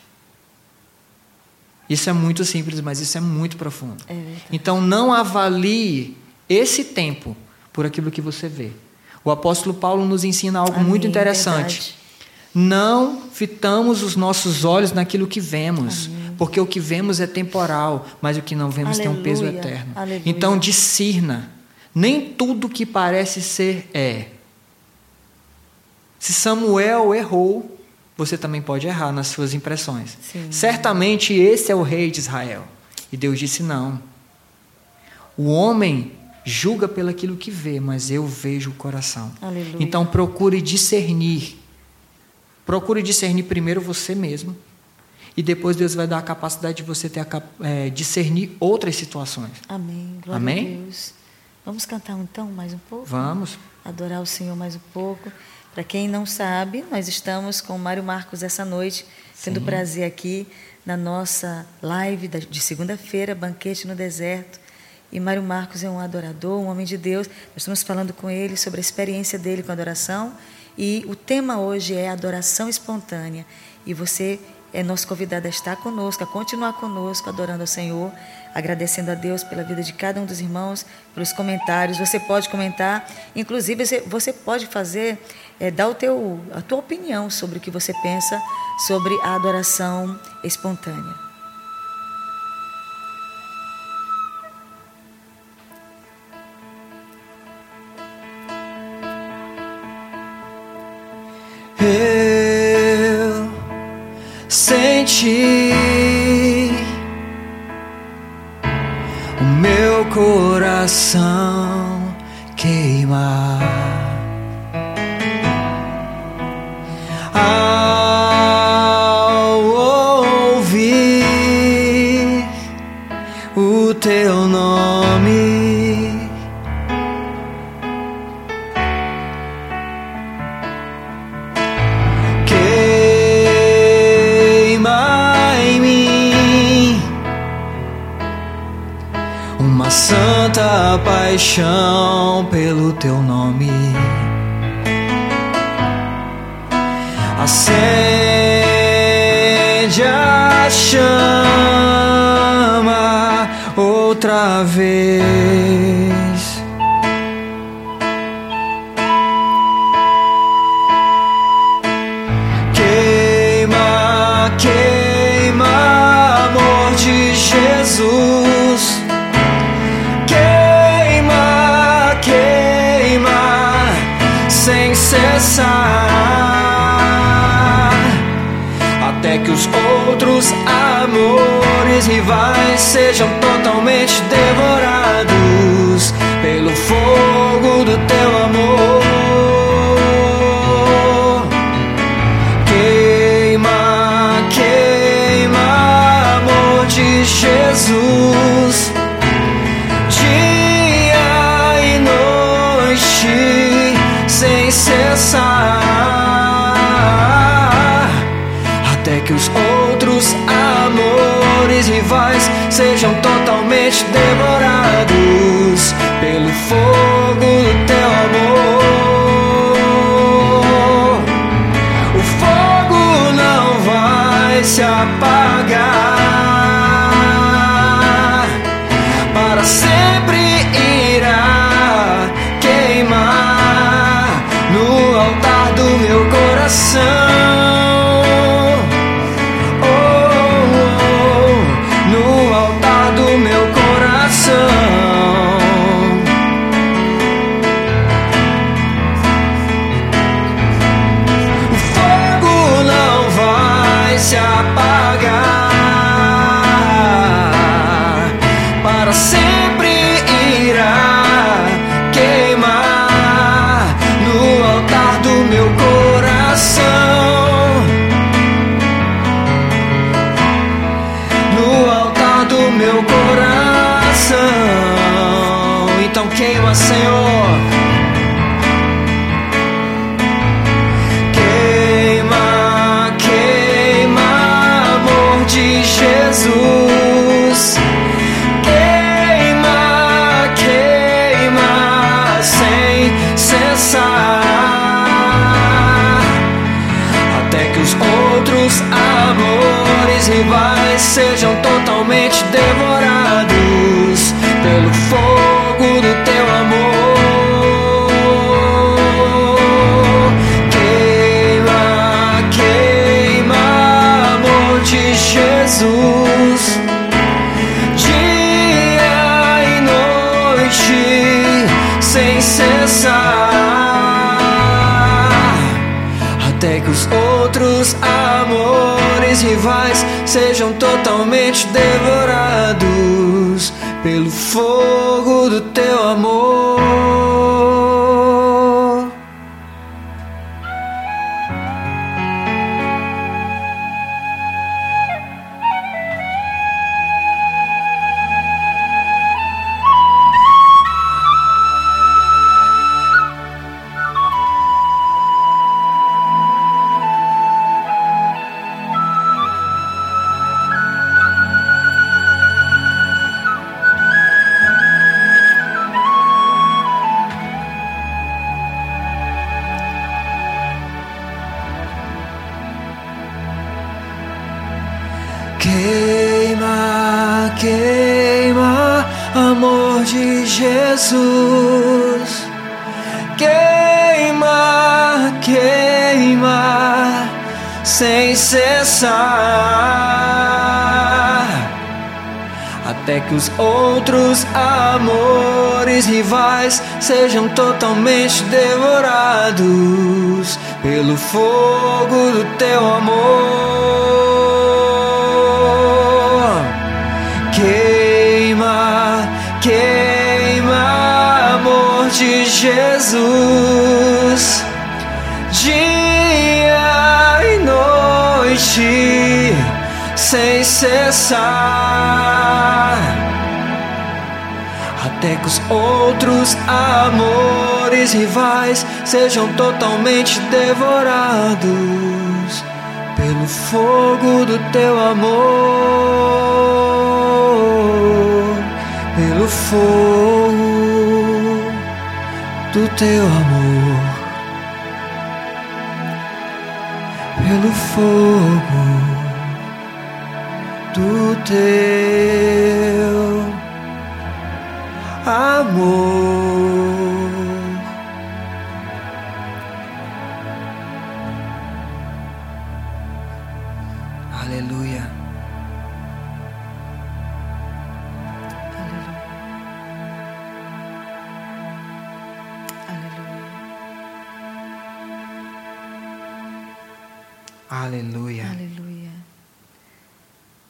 Isso é muito simples, mas isso é muito profundo. É então, não avalie esse tempo por aquilo que você vê. O apóstolo Paulo nos ensina algo Amém, muito interessante. verdade. Não fitamos os nossos olhos naquilo que vemos, Amém. porque o que vemos é temporal, mas o que não vemos tem um peso Aleluia, eterno. aleluia. Então, discirna. Nem tudo que parece ser é. Se Samuel errou, você também pode errar nas suas impressões. Sim. Certamente esse é o rei de Israel. E Deus disse: não. O homem julga pelo aquilo que vê, mas eu vejo o coração. Aleluia. Então procure discernir. Procure discernir primeiro você mesmo. E depois Deus vai dar a capacidade de você ter a, é, discernir outras situações. Amém. Glória Amém? a Deus. Vamos cantar então mais um pouco? Vamos. Adorar o Senhor mais um pouco. Para quem não sabe, nós estamos com o Mário Marcos essa noite, tendo Sim. prazer aqui na nossa live de segunda-feira, Banquete no Deserto. E Mário Marcos é um adorador, um homem de Deus. Nós estamos falando com ele sobre a experiência dele com a adoração. E o tema hoje é adoração espontânea. E você é nosso convidado a estar conosco, a continuar conosco, adorando ao Senhor, agradecendo a Deus pela vida de cada um dos irmãos, pelos comentários. Você pode comentar, inclusive você pode fazer, é, dar o teu, a tua opinião sobre o que você pensa sobre a adoração espontânea. Eu senti o meu coração queimar paixão pelo teu nome. Acende a chama outra vez. Jesus. Dia e noite, sem cessar. Até que os outros amores rivais sejam totalmente devorados pelo fogo os outros amores rivais sejam totalmente devorados pelo fogo do teu amor. Queima, queima, amor de Jesus. Dia e noite, sem cessar. Até que os outros amores rivais sejam totalmente devorados pelo fogo do teu amor, pelo fogo do teu amor, pelo fogo do teu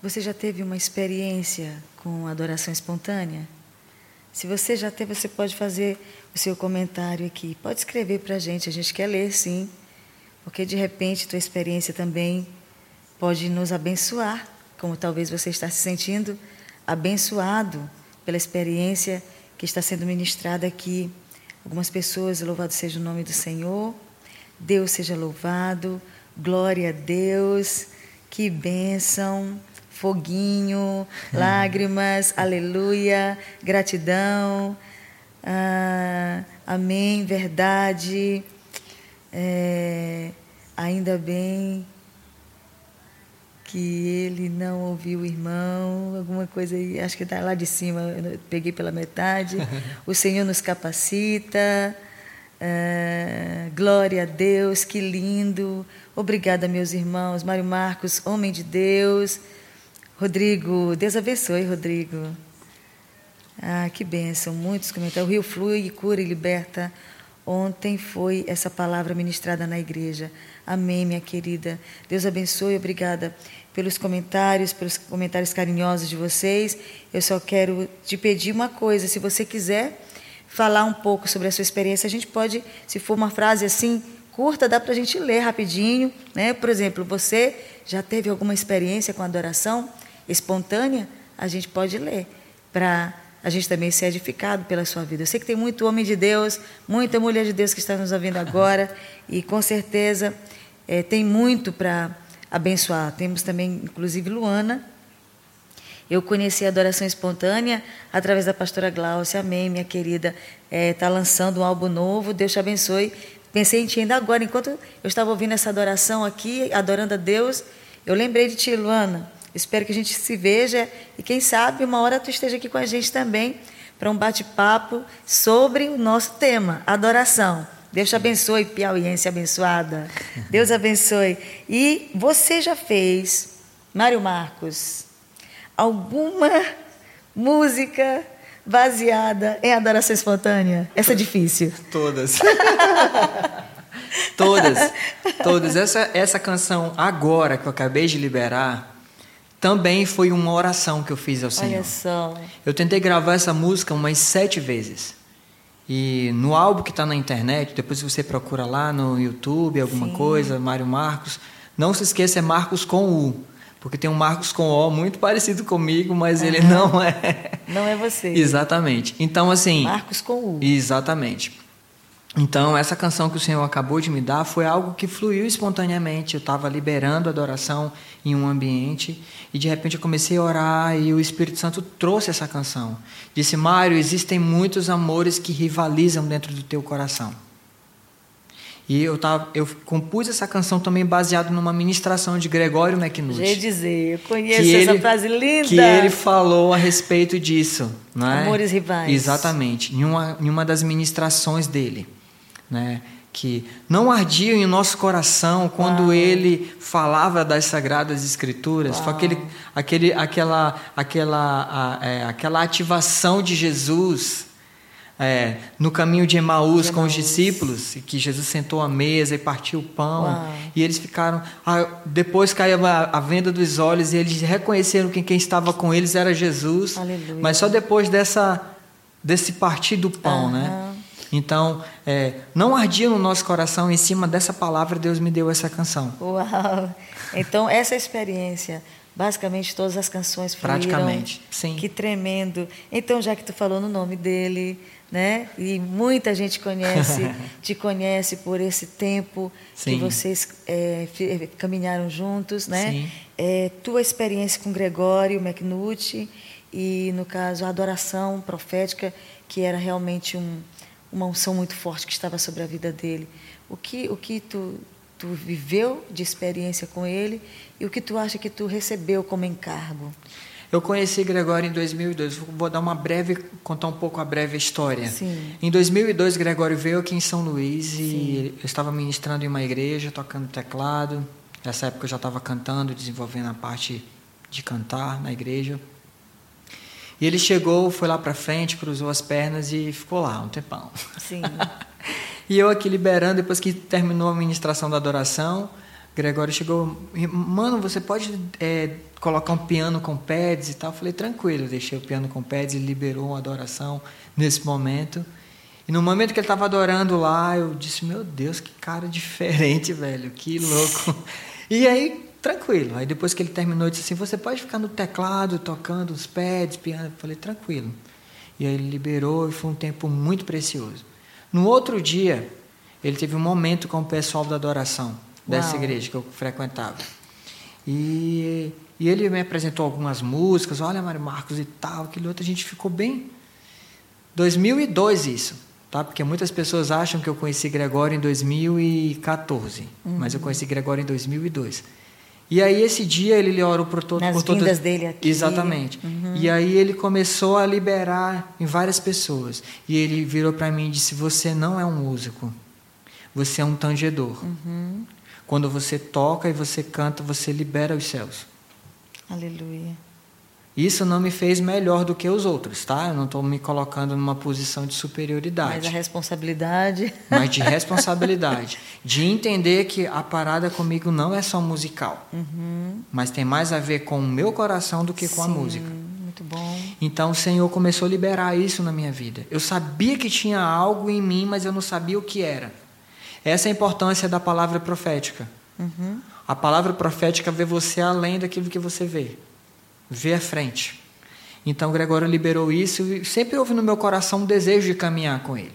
Você já teve uma experiência com adoração espontânea? Se você já teve, você pode fazer o seu comentário aqui. Pode escrever para a gente, a gente quer ler, sim. Porque de repente tua experiência também pode nos abençoar, como talvez você está se sentindo abençoado pela experiência que está sendo ministrada aqui. Algumas pessoas, louvado seja o nome do Senhor, Deus seja louvado, glória a Deus, que bênção, foguinho, lágrimas, aleluia, gratidão, ah, amém, verdade, é, ainda bem que ele não ouviu o irmão, alguma coisa aí, acho que está lá de cima, eu peguei pela metade. O Senhor nos capacita. Uh, glória a Deus, que lindo. Obrigada, meus irmãos. Mário Marcos, homem de Deus. Rodrigo, Deus abençoe, Rodrigo. Ah, que bênção. Muitos comentários. O rio flui, cura e liberta. Ontem foi essa palavra ministrada na igreja. Amém, minha querida. Deus abençoe. Obrigada pelos comentários, pelos comentários carinhosos de vocês. Eu só quero te pedir uma coisa: se você quiser falar um pouco sobre a sua experiência, a gente pode, se for uma frase assim curta, dá para a gente ler rapidinho. Né? Por exemplo, você já teve alguma experiência com adoração espontânea? A gente pode ler para a gente também ser edificado pela sua vida. Eu sei que tem muito homem de Deus, muita mulher de Deus que está nos ouvindo agora e com certeza é, tem muito para abençoar. Temos também, inclusive, Luana. Eu conheci a adoração espontânea através da pastora Glaucia. Amém, minha querida. Está é, tá lançando um álbum novo. Deus te abençoe. Pensei em ti ainda agora, enquanto eu estava ouvindo essa adoração aqui, adorando a Deus, eu lembrei de ti, Luana. Espero que a gente se veja e, quem sabe, uma hora tu esteja aqui com a gente também para um bate-papo sobre o nosso tema, adoração. Deus te abençoe, piauiense abençoada. Deus abençoe. E você já fez, Mário Marcos, alguma música baseada em adoração espontânea? Essa é difícil. Todas. todas. Todas. Essa, essa canção agora que eu acabei de liberar também foi uma oração que eu fiz ao Senhor. Olha só. Eu tentei gravar essa música umas sete vezes. E no álbum que está na internet, depois você procura lá no YouTube, alguma Sim. coisa, Mário Marcos. Não se esqueça, é Marcos com U. Porque tem um Marcos com O muito parecido comigo, mas uhum. ele não é. Não é você. Exatamente. Então, assim. Marcos com U. Exatamente. Então, essa canção que o Senhor acabou de me dar foi algo que fluiu espontaneamente. Eu estava liberando adoração em um ambiente e de repente eu comecei a orar e o Espírito Santo trouxe essa canção. Disse: Mário, existem muitos amores que rivalizam dentro do teu coração. E eu, tava, eu compus essa canção também baseado numa ministração de Gregório McNutt. Já dizer, eu conheço essa ele, frase linda. Que ele falou a respeito disso. Não é? Amores rivais. Exatamente, em uma, em uma das ministrações dele né? que não ardiam em nosso coração quando Uau. ele falava das sagradas escrituras, foi aquele, aquele, aquela, aquela, a, é, aquela ativação de Jesus é, no caminho de Emaús, de com os discípulos, que Jesus sentou à mesa e partiu o pão, Uau. e eles ficaram. Ah, depois caiu a, a, venda dos olhos e eles reconheceram que quem estava com eles era Jesus, Aleluia. mas só depois dessa, desse partir do pão, uhum. né? Então, é, não ardia no nosso coração, em cima dessa palavra, Deus me deu essa canção. Uau! Então, essa experiência, basicamente todas as canções fluíram. Praticamente, sim. Que tremendo. Então, já que tu falou no nome dele, né? E muita gente conhece, te conhece por esse tempo sim. que vocês é, caminharam juntos, né? Sim. É, tua experiência com Gregório McNutt e no caso a adoração profética, que era realmente um, uma unção muito forte que estava sobre a vida dele. O que o que tu tu viveu de experiência com ele e o que tu acha que tu recebeu como encargo? Eu conheci Gregório em 2002. Vou dar uma breve, contar um pouco a breve história. Sim. Em 2002, Gregório veio aqui em São Luís e Sim. eu estava ministrando em uma igreja, tocando teclado. Nessa época eu já estava cantando, desenvolvendo a parte de cantar na igreja. E ele chegou, foi lá para frente, cruzou as pernas e ficou lá um tempão. Sim. e eu aqui liberando, depois que terminou a ministração da adoração, Gregório chegou, mano, você pode é, colocar um piano com pads e tal? Eu falei, tranquilo, eu deixei o piano com pads e liberou uma adoração nesse momento. E no momento que ele estava adorando lá, eu disse, meu Deus, que cara diferente, velho, que louco. e aí, tranquilo. Aí depois que ele terminou, eu disse assim, você pode ficar no teclado, tocando os pads, piano? Eu falei, tranquilo. E aí ele liberou e foi um tempo muito precioso. No outro dia, ele teve um momento com o pessoal da adoração dessa Uau. igreja que eu frequentava. E, e ele me apresentou algumas músicas, olha Mário Marcos e tal, aquele outro, a gente ficou bem. 2002 isso, tá? Porque muitas pessoas acham que eu conheci Gregório em 2014, uhum. mas eu conheci Gregório em 2002. E aí esse dia ele orou por, todo, Nas por todas dele aqui. Exatamente. Uhum. E aí ele começou a liberar em várias pessoas. E ele virou para mim e disse: "Você não é um músico. Você é um tangedor. Uhum. Quando você toca e você canta, você libera os céus. Aleluia. Isso não me fez melhor do que os outros, tá? Eu não estou me colocando numa posição de superioridade. Mas a responsabilidade. Mas de responsabilidade. de entender que a parada comigo não é só musical. Uhum. Mas tem mais a ver com o meu coração do que com Sim, a música. Muito bom. Então o Senhor começou a liberar isso na minha vida. Eu sabia que tinha algo em mim, mas eu não sabia o que era. Essa é a importância da palavra profética. Uhum. A palavra profética vê você além daquilo que você vê. Vê à frente. Então Gregório liberou isso e sempre houve no meu coração um desejo de caminhar com ele.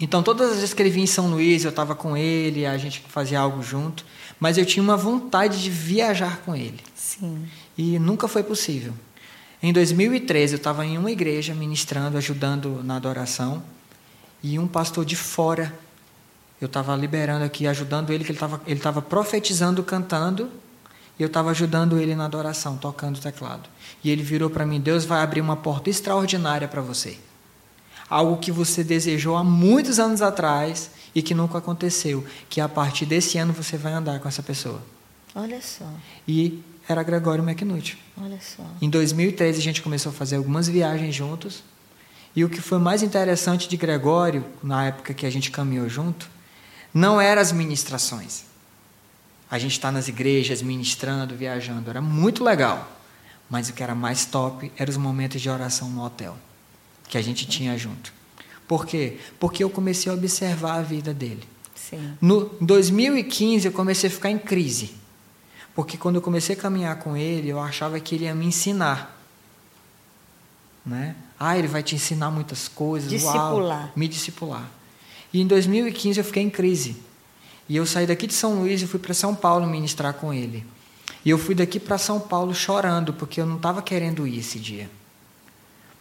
Então todas as vezes que ele vinha em São Luís, eu estava com ele, a gente fazia algo junto, mas eu tinha uma vontade de viajar com ele. Sim. E nunca foi possível. Em 2013 eu estava em uma igreja ministrando, ajudando na adoração, e um pastor de fora eu estava liberando aqui, ajudando ele, que ele estava ele tava profetizando, cantando, eu estava ajudando ele na adoração, tocando o teclado. E ele virou para mim: Deus vai abrir uma porta extraordinária para você. Algo que você desejou há muitos anos atrás e que nunca aconteceu. Que a partir desse ano você vai andar com essa pessoa. Olha só. E era Gregório McNutt. Olha só. Em 2013 a gente começou a fazer algumas viagens juntos. E o que foi mais interessante de Gregório, na época que a gente caminhou junto, não eram as ministrações. A gente está nas igrejas ministrando, viajando, era muito legal. Mas o que era mais top eram os momentos de oração no hotel, que a gente tinha junto. Por quê? Porque eu comecei a observar a vida dele. Sim. No 2015 eu comecei a ficar em crise. Porque quando eu comecei a caminhar com ele, eu achava que ele ia me ensinar. Né? Ah, ele vai te ensinar muitas coisas. Discipular. Uau, me discipular. E em 2015 eu fiquei em crise. E eu saí daqui de São Luís e fui para São Paulo ministrar com ele. E eu fui daqui para São Paulo chorando, porque eu não estava querendo ir esse dia.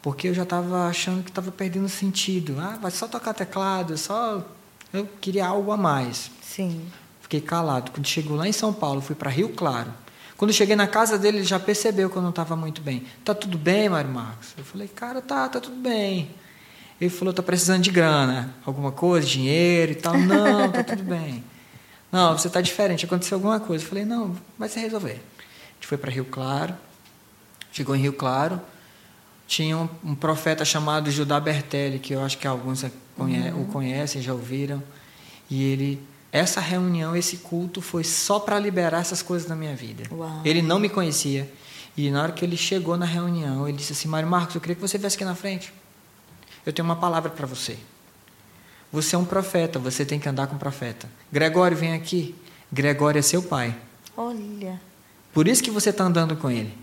Porque eu já estava achando que estava perdendo sentido. Ah, vai só tocar teclado, só. Eu queria algo a mais. Sim. Fiquei calado. Quando chegou lá em São Paulo, fui para Rio Claro. Quando cheguei na casa dele, ele já percebeu que eu não estava muito bem. Tá tudo bem, Mário Marcos? Eu falei, cara, tá, tá tudo bem. Ele falou, tá precisando de grana, alguma coisa, dinheiro e tal. Não, tá tudo bem. Não, você está diferente, aconteceu alguma coisa. Eu falei, não, vai se resolver. A gente foi para Rio Claro, chegou em Rio Claro, tinha um, um, profeta chamado Judá Bertelli, que eu acho que alguns conhe uhum. o conhecem, já ouviram. E ele, essa reunião, esse culto foi só para liberar essas coisas na minha vida. Uau. Ele não me conhecia. E na hora que ele chegou na reunião, ele disse assim: Mário Marcos, eu queria que você viesse aqui na frente. Eu tenho uma palavra para você. Você é um profeta, você tem que andar com o profeta. Gregório, vem aqui. Gregório é seu pai. Olha. Por isso que você está andando com ele.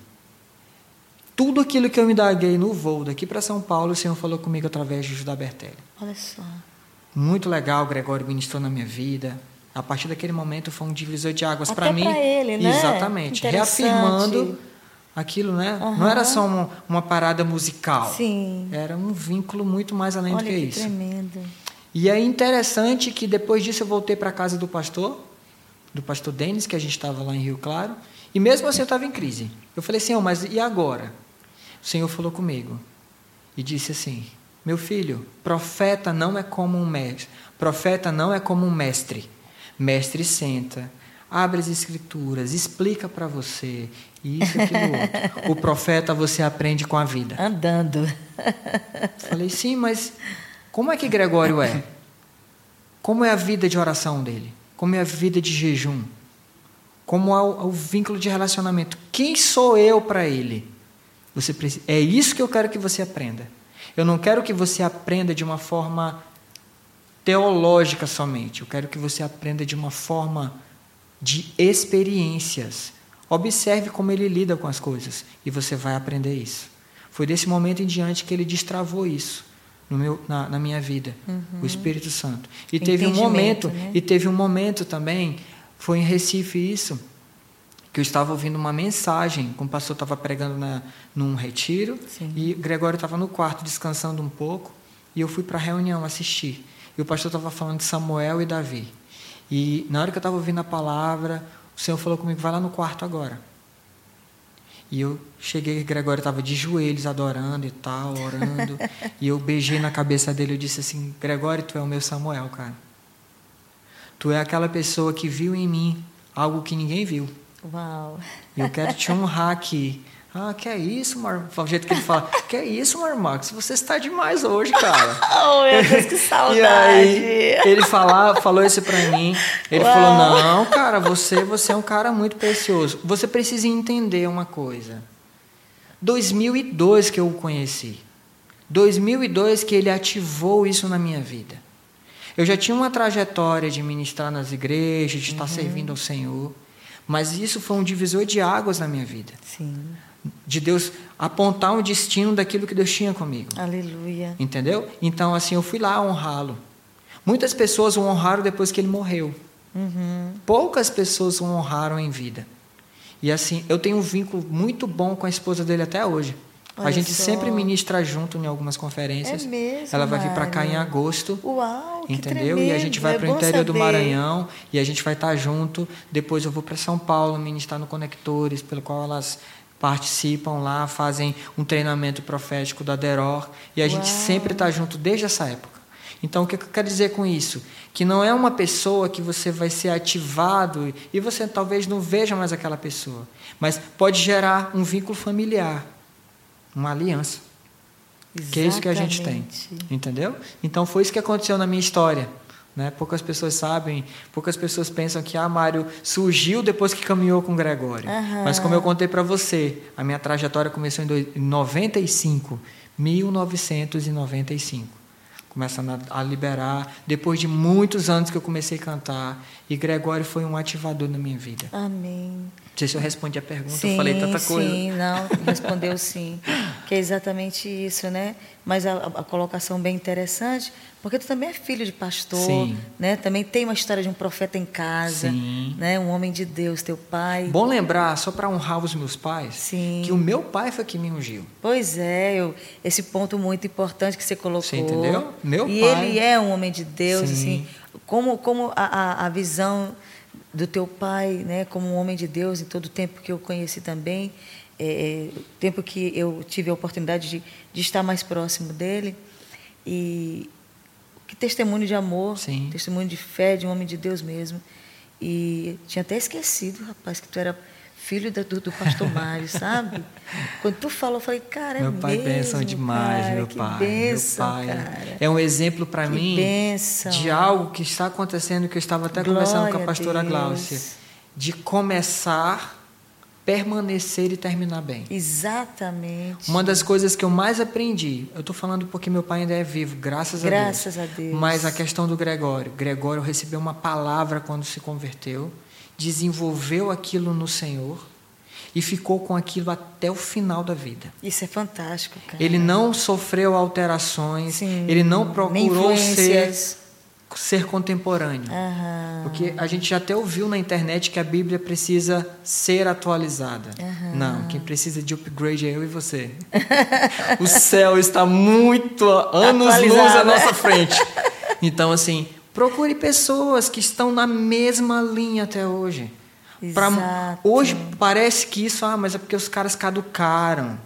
Tudo aquilo que eu me daguei no voo daqui para São Paulo, o Senhor falou comigo através de Judá Bertelli. Olha só. Muito legal, Gregório ministrou na minha vida. A partir daquele momento foi um divisor de águas para mim. Para ele, né? Exatamente. Reafirmando aquilo, né? Uhum. Não era só uma, uma parada musical. Sim. Era um vínculo muito mais além Olha do que, que isso. tremendo. E é interessante que depois disso eu voltei para a casa do pastor, do pastor Denis, que a gente estava lá em Rio Claro, e mesmo assim eu estava em crise. Eu falei, Senhor, mas e agora? O Senhor falou comigo e disse assim: Meu filho, profeta não é como um mestre. Profeta não é como um mestre. Mestre senta, abre as escrituras, explica para você isso e aquilo outro. O profeta você aprende com a vida. Andando. Falei, sim, mas como é que Gregório é? Como é a vida de oração dele? Como é a vida de jejum? Como é o, o vínculo de relacionamento? Quem sou eu para ele? Você precisa, é isso que eu quero que você aprenda. Eu não quero que você aprenda de uma forma teológica somente. Eu quero que você aprenda de uma forma de experiências. Observe como ele lida com as coisas e você vai aprender isso. Foi desse momento em diante que ele destravou isso no meu, na, na minha vida, Uhum. o Espírito Santo. E teve um momento, né? e teve um momento também, foi em Recife isso, que eu estava ouvindo uma mensagem, como o pastor estava pregando na, num retiro, Sim. e Gregório estava no quarto descansando um pouco, e eu fui para a reunião assistir. E o pastor estava falando de Samuel e Davi. E na hora que eu estava ouvindo a palavra, o Senhor falou comigo: vai lá no quarto agora. E eu cheguei, Gregório estava de joelhos adorando e tal, orando. e eu beijei na cabeça dele e disse assim: Gregório, tu é o meu Samuel, cara. Tu é aquela pessoa que viu em mim algo que ninguém viu. Uau. E eu quero te honrar aqui. Ah, que é isso, Mar... O jeito que ele fala, que é isso, Mar Marcos? Você está demais hoje, cara. Oh, meu Deus, que saudade. E aí, ele falava, falou isso pra mim. Ele Uau. falou: Não, cara, você, você é um cara muito precioso. Você precisa entender uma coisa. 2002 que eu o conheci. 2002 que ele ativou isso na minha vida. Eu já tinha uma trajetória de ministrar nas igrejas, de estar servindo ao Senhor. Mas isso foi um divisor de águas na minha vida. Sim. De Deus apontar um destino daquilo que Deus tinha comigo. Aleluia. Entendeu? Então, assim, eu fui lá honrá-lo. Muitas pessoas o honraram depois que ele morreu. Uhum. Poucas pessoas o honraram em vida. E assim, eu tenho um vínculo muito bom com a esposa dele até hoje. Olha a gente só. sempre ministra junto em algumas conferências. É mesmo, Ela vai vir para cá em agosto. Uau, que Entendeu? E a gente tremendo, vai é para o interior do saber. Maranhão e a gente vai estar junto. Depois eu vou para São Paulo ministrar no Conectores, pelo qual elas participam lá, fazem um treinamento profético da Deror. E a gente Uau. sempre está junto desde essa época. Então, o que eu quero dizer com isso? Que não é uma pessoa que você vai ser ativado e você talvez não veja mais aquela pessoa, mas pode gerar um vínculo familiar, uma aliança. Que é isso que a gente tem. Exatamente. Entendeu? Então foi isso que aconteceu na minha história. Né? Poucas pessoas sabem, poucas pessoas pensam que ah, Mário surgiu depois que caminhou com Gregório. Aham. Mas como eu contei para você, a minha trajetória começou em dois- em 95, 1995. Começando a, a liberar, depois de muitos anos que eu comecei a cantar, e Gregório foi um ativador na minha vida. Amém. Não sei se eu respondi a pergunta, Sim, eu falei tanta coisa. sim, não, respondeu sim. Que é exatamente isso, né? Mas a, a colocação bem interessante, porque tu também é filho de pastor, Sim. né? Também tem uma história de um profeta em casa, Sim. né? Um homem de Deus, teu pai. Bom lembrar, só para honrar os meus pais, Sim. que o meu pai foi que me ungiu. Pois é, eu, esse ponto muito importante que você colocou. Você entendeu? Meu e pai- ele é um homem de Deus, Sim. assim, como, como a, a, a visão do teu pai, né, como um homem de Deus, em todo o tempo que eu conheci também, é, o tempo que eu tive a oportunidade de, de estar mais próximo dele, e que testemunho de amor, Sim. testemunho de fé, de um homem de Deus mesmo. E tinha até esquecido, rapaz, que tu era filho do, do pastor Mário, sabe? Quando tu falou, eu falei, cara, é meu pai mesmo, benção demais, cara, meu que pai. Bênção, meu pai cara. é um exemplo para mim de algo que está acontecendo que eu estava até Glória conversando com a a pastora. Gláucia, de começar, permanecer e terminar bem. Exatamente. Uma das coisas que eu mais aprendi, eu estou falando porque meu pai ainda é vivo, graças, Graças a a Deus. Deus. Mas a questão do Gregório. Gregório recebeu uma palavra quando se converteu, desenvolveu aquilo no Senhor e ficou com aquilo até o final da vida. Isso é fantástico, cara. Ele não sofreu alterações, Sim, ele não procurou ser ser contemporâneo. Porque a gente já até ouviu na internet que a Bíblia precisa ser atualizada. Não, quem precisa de upgrade é eu e você. o céu está muito anos-luz à nossa frente. Então, assim, procure pessoas que estão na mesma linha até hoje. Pra- hoje parece que isso, ah, mas é porque os caras caducaram.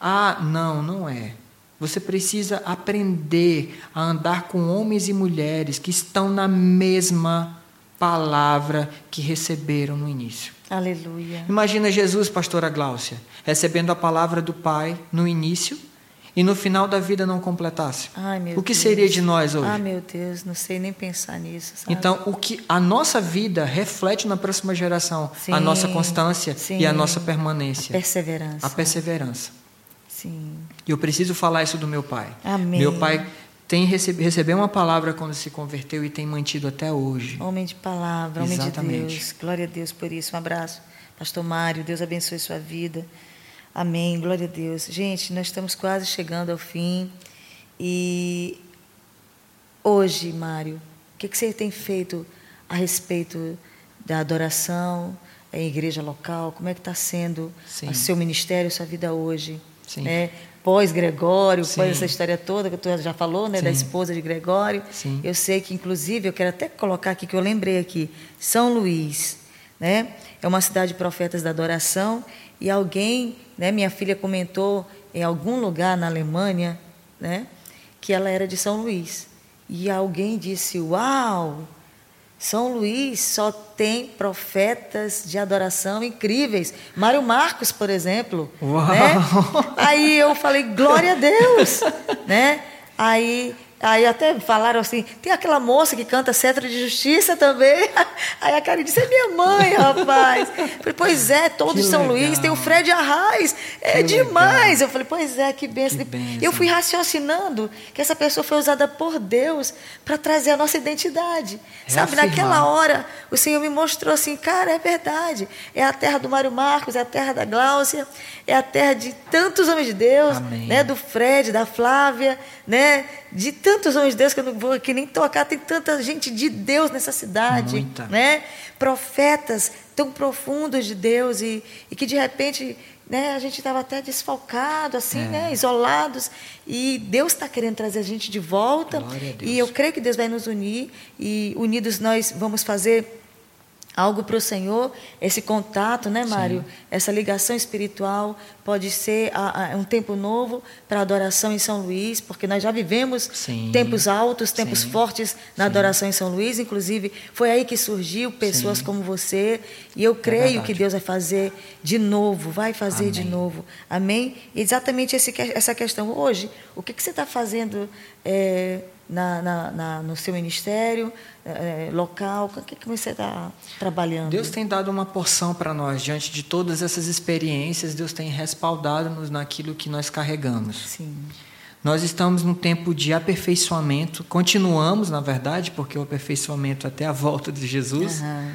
Ah, não, não é. Você precisa aprender a andar com homens e mulheres que estão na mesma palavra que receberam no início. Aleluia. Imagina Jesus, pastora Gláucia, recebendo a palavra do Pai no início e no final da vida não completasse. Ai, o que Deus. seria de nós hoje? Ah, meu Deus, não sei nem pensar nisso. Sabe? Então, o que a nossa vida reflete na próxima geração, a Sim, nossa constância sim. e a nossa a permanência, perseverança. a perseverança. Sim. E eu preciso falar isso do meu pai. Amém. Meu pai tem recebi, recebeu uma palavra quando se converteu e tem mantido até hoje. Homem de palavra, homem de Exatamente. Deus. Glória a Deus por isso. Um abraço, Pastor Mário. Deus abençoe sua vida. Amém. Glória a Deus. Gente, nós estamos quase chegando ao fim. E hoje, Mário, o que, que você tem feito a respeito da adoração em igreja local? Como é que está sendo o seu ministério, sua vida hoje? Sim. Né? Pós Gregório, Sim. pós essa história toda que tu já falou, né, da Sim. esposa de Gregório. Sim. Eu sei que, inclusive, eu quero até colocar aqui que eu lembrei aqui, São Luís, né? É uma cidade de profetas da adoração e alguém, né? Minha filha comentou em algum lugar na Alemanha, né? Que ela era de São Luís e alguém disse: Uau! São Luís só tem profetas de adoração incríveis. Mário Marcos, por exemplo. Uau! Né? Aí eu falei, glória a Deus. né? Aí, aí até falaram assim, tem aquela moça que canta Cetro de Justiça também. Aí a Karen disse, é minha mãe, rapaz. Eu falei, pois é, todos de São Luís, legal. tem o Fred Arraes. É Que demais. Eu falei, pois é, que benção. Que bênção. Eu fui raciocinando que essa pessoa foi usada por Deus para trazer a nossa identidade. Sabe, Reafirmar. naquela hora, o Senhor me mostrou assim, cara, é verdade. É a terra do Mário Marcos, é a terra da Gláucia, é a terra de tantos homens de Deus, Amém. né? Do Fred, da Flávia, né? De tantos homens de Deus que eu não vou aqui nem tocar, tem tanta gente de Deus nessa cidade, Muita. né? Profetas tão profundos de Deus e, e que de repente né, a gente estava até desfalcado, assim, É. né, isolados, e Deus está querendo trazer a gente de volta, e eu creio que Deus vai nos unir, e unidos nós vamos fazer algo para o Senhor, esse contato, né, Mário? Essa ligação espiritual pode ser a- a- um tempo novo para a adoração em São Luís, porque nós já vivemos Sim. tempos altos, tempos Sim. fortes na Sim. adoração em São Luís, inclusive foi aí que surgiu pessoas Sim. como você, e eu creio verdade. que Deus vai fazer de novo, vai fazer de Amém. novo. Amém? Exatamente esse essa questão. Hoje, o que, que você está fazendo é, na, na- na- no seu ministério é, local? O que, que você está trabalhando? Deus tem dado uma porção para nós diante de todas essas experiências. Deus tem respaldado-nos naquilo que nós carregamos. Sim. Nós estamos num tempo de aperfeiçoamento. Continuamos, na verdade, porque o aperfeiçoamento até a volta de Jesus. Aham.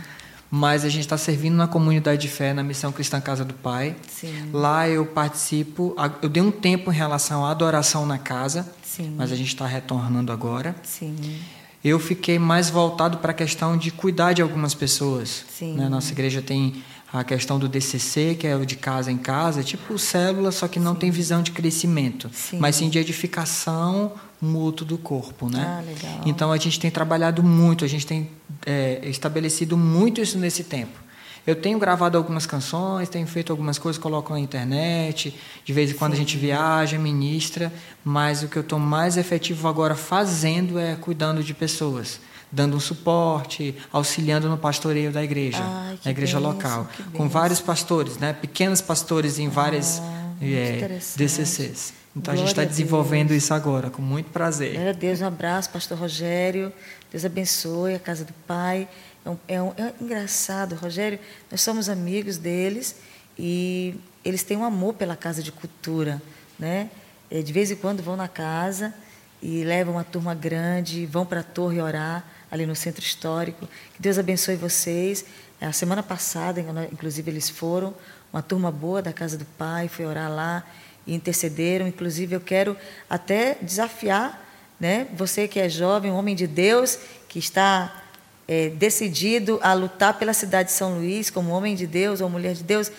Mas a gente está servindo na comunidade de fé, na Missão Cristã Casa do Pai. Sim. Lá eu participo. Eu dei um tempo em relação à adoração na casa, Sim. mas a gente está retornando agora. Sim. Eu fiquei mais voltado para a questão de cuidar de algumas pessoas. Sim. né? Nossa igreja tem a questão do DCC, que é o de casa em casa, tipo célula, só que não tem visão de crescimento, Sim. mas sim de edificação mútuo do corpo, né? Ah, legal. Então a gente tem trabalhado muito, a gente tem é, estabelecido muito isso nesse tempo. Eu tenho gravado algumas canções, tenho feito algumas coisas, coloco na internet, de vez em quando a gente viaja, ministra, mas o que eu estou mais efetivo agora fazendo é cuidando de pessoas, dando um suporte, auxiliando no pastoreio da igreja, Ai, que na igreja local, com vários pastores, né? pequenos pastores em várias Ah, é, interessante. DCCs. Então a gente Glória está desenvolvendo isso agora, com muito prazer. Glória a Deus, um abraço, pastor Rogério. Deus abençoe a casa do Pai. É, é um- é engraçado, Rogério, nós somos amigos deles e eles têm um amor pela casa de cultura. Né? Eh, De vez em quando vão na casa e levam uma turma grande, vão para a torre orar ali no centro histórico. Que Deus abençoe vocês. A semana passada, inclusive, eles foram, uma turma boa da casa do Pai, foi orar lá e intercederam. Inclusive, eu quero até desafiar né? Você que é jovem, um homem de Deus, que está é, decidido a lutar pela cidade de São Luís, como homem de Deus ou mulher de Deus,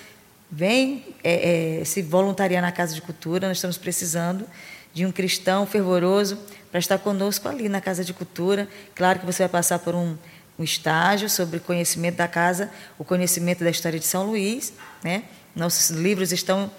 vem é, é, se voluntariar na Casa de Cultura. Nós estamos precisando de um cristão fervoroso para estar conosco ali na Casa de Cultura. Claro que você vai passar por um, um estágio sobre conhecimento da casa, o conhecimento da história de São Luís. Né? Nossos livros estão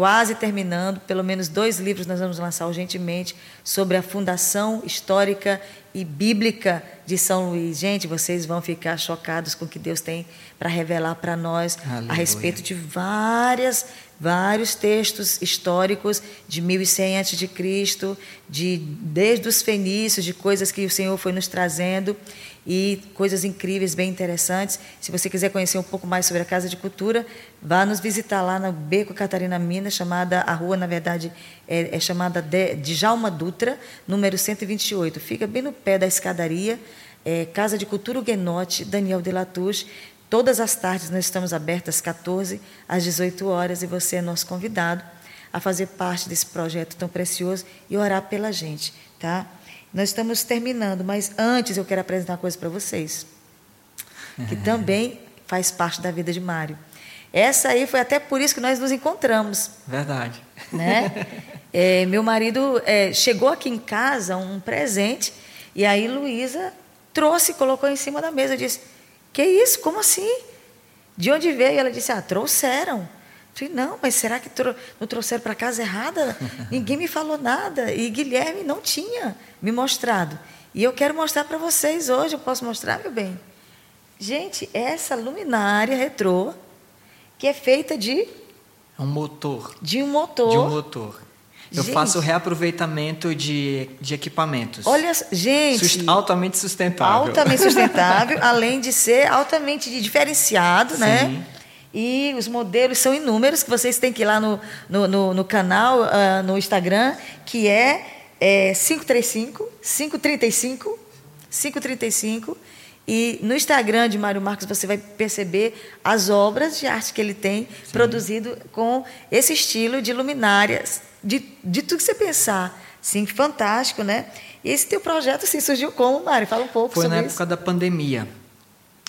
quase terminando, pelo menos dois livros nós vamos lançar urgentemente sobre a fundação histórica e bíblica de São Luís. Gente, vocês vão ficar chocados com o que Deus tem para revelar para nós Aleluia. a respeito de várias vários textos históricos de 1100 antes de Cristo, de desde os fenícios, de coisas que o Senhor foi nos trazendo e coisas incríveis, bem interessantes. Se você quiser conhecer um pouco mais sobre a Casa de Cultura, vá nos visitar lá no Beco Catarina Minas, chamada a rua, na verdade, é, é chamada de, de Jalma Dutra, número 128. Fica bem no pé da escadaria. É, Casa de Cultura Guenote, Daniel de Latouche. Todas as tardes nós estamos abertas às 14 às 18 horas e você é nosso convidado a fazer parte desse projeto tão precioso e orar pela gente, tá? Nós estamos terminando, mas antes eu quero apresentar uma coisa para vocês, que também faz parte da vida de Mário. Essa aí foi até por isso que nós nos encontramos. Verdade. Né? É, meu marido é, chegou aqui em casa um presente e aí Luísa trouxe, colocou em cima da mesa. Eu disse: Que isso? Como assim? De onde veio? Ela disse: Ah, trouxeram. Falei, não, mas será que não trouxeram para casa errada? Ninguém me falou nada. E Guilherme não tinha me mostrado. E eu quero mostrar para vocês hoje. Eu posso mostrar, meu bem? Gente, essa luminária retrô, que é feita de. É um motor. De um motor. De um motor. Eu gente, faço reaproveitamento de, de equipamentos. Olha, gente. Sust, altamente sustentável. Altamente sustentável, além de ser altamente diferenciado, né? Sim. né? E os modelos são inúmeros, que vocês têm que ir lá no, no, no, no canal, uh, no Instagram, que é, é 535, 535, 535. E no Instagram de Mário Marcos você vai perceber as obras de arte que ele tem Sim. produzido com esse estilo de luminárias, de, de tudo que você pensar. Sim, fantástico, né? E esse teu projeto assim, surgiu como, Mário? Fala um pouco Foi sobre isso. Foi na época da pandemia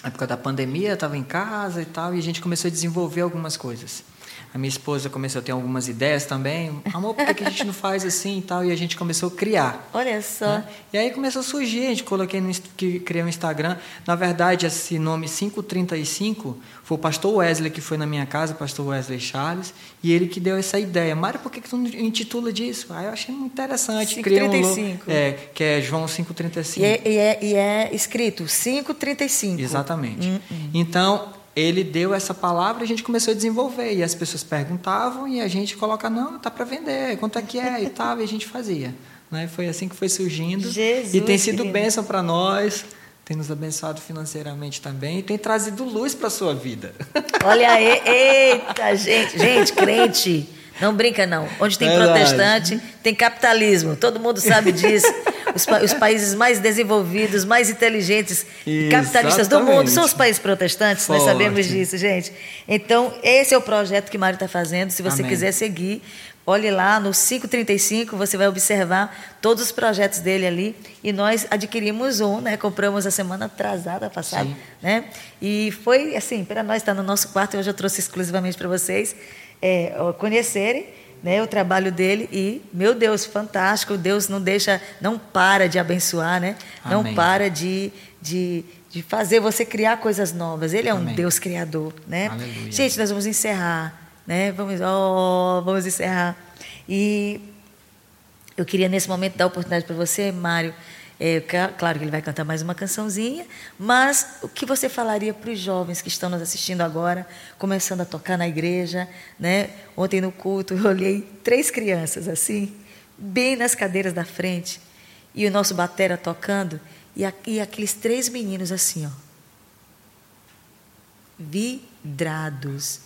época da pandemia, estava em casa e tal, e a gente começou a desenvolver algumas coisas. A minha esposa começou a ter algumas ideias também. Amor, por que a gente não faz assim e tal? E a gente começou a criar. Olha só. Né? E aí começou a surgir, a gente coloquei no, que criei um Instagram. Na verdade, esse nome 535 foi o pastor Wesley que foi na minha casa, o pastor Wesley Charles, e ele que deu essa ideia. Mário, por que, que tu não intitula disso? Aí eu achei muito interessante. 535. Um, é, que é João 535. E é, e é, e é escrito 535. Exatamente. Hum, hum. Então, ele deu essa palavra e a gente começou a desenvolver. E as pessoas perguntavam e a gente coloca, não, tá para vender, quanto é que é e tal, e a gente fazia. Né? Foi assim que foi surgindo. Jesus, e tem sido querido. bênção para nós, tem nos abençoado financeiramente também e tem trazido luz para a sua vida. Olha aí, eita, gente, gente, crente. Não brinca, não. Onde tem Verdade. protestante, tem capitalismo. Todo mundo sabe disso. Os, os, países mais desenvolvidos, mais inteligentes, capitalistas do mundo são os países protestantes, Forte. nós sabemos disso, gente. Então, esse é o projeto que Mário está fazendo. Se você Amém. quiser seguir, olhe lá no 535, você vai observar todos os projetos dele ali. E nós adquirimos um, né? Compramos a semana atrasada, passada, Sim. né? E foi assim, para nós estar tá no nosso quarto, hoje eu trouxe exclusivamente para vocês é, conhecerem né, o trabalho dele e, meu Deus, fantástico, Deus não deixa, não para de abençoar, né? Não Amém. para de, de, de fazer você criar coisas novas. Ele é Amém. um Deus criador, né? Aleluia. Gente, nós vamos encerrar, né? Vamos, oh, vamos encerrar. E eu queria nesse momento dar a oportunidade para você, Mário, é, claro que ele vai cantar mais uma cançãozinha, mas o que você falaria para os jovens que estão nos assistindo agora, começando a tocar na igreja? Né? Ontem no culto eu olhei três crianças assim, bem nas cadeiras da frente, e o nosso batera tocando, e, e aqueles três meninos assim, ó, vidrados.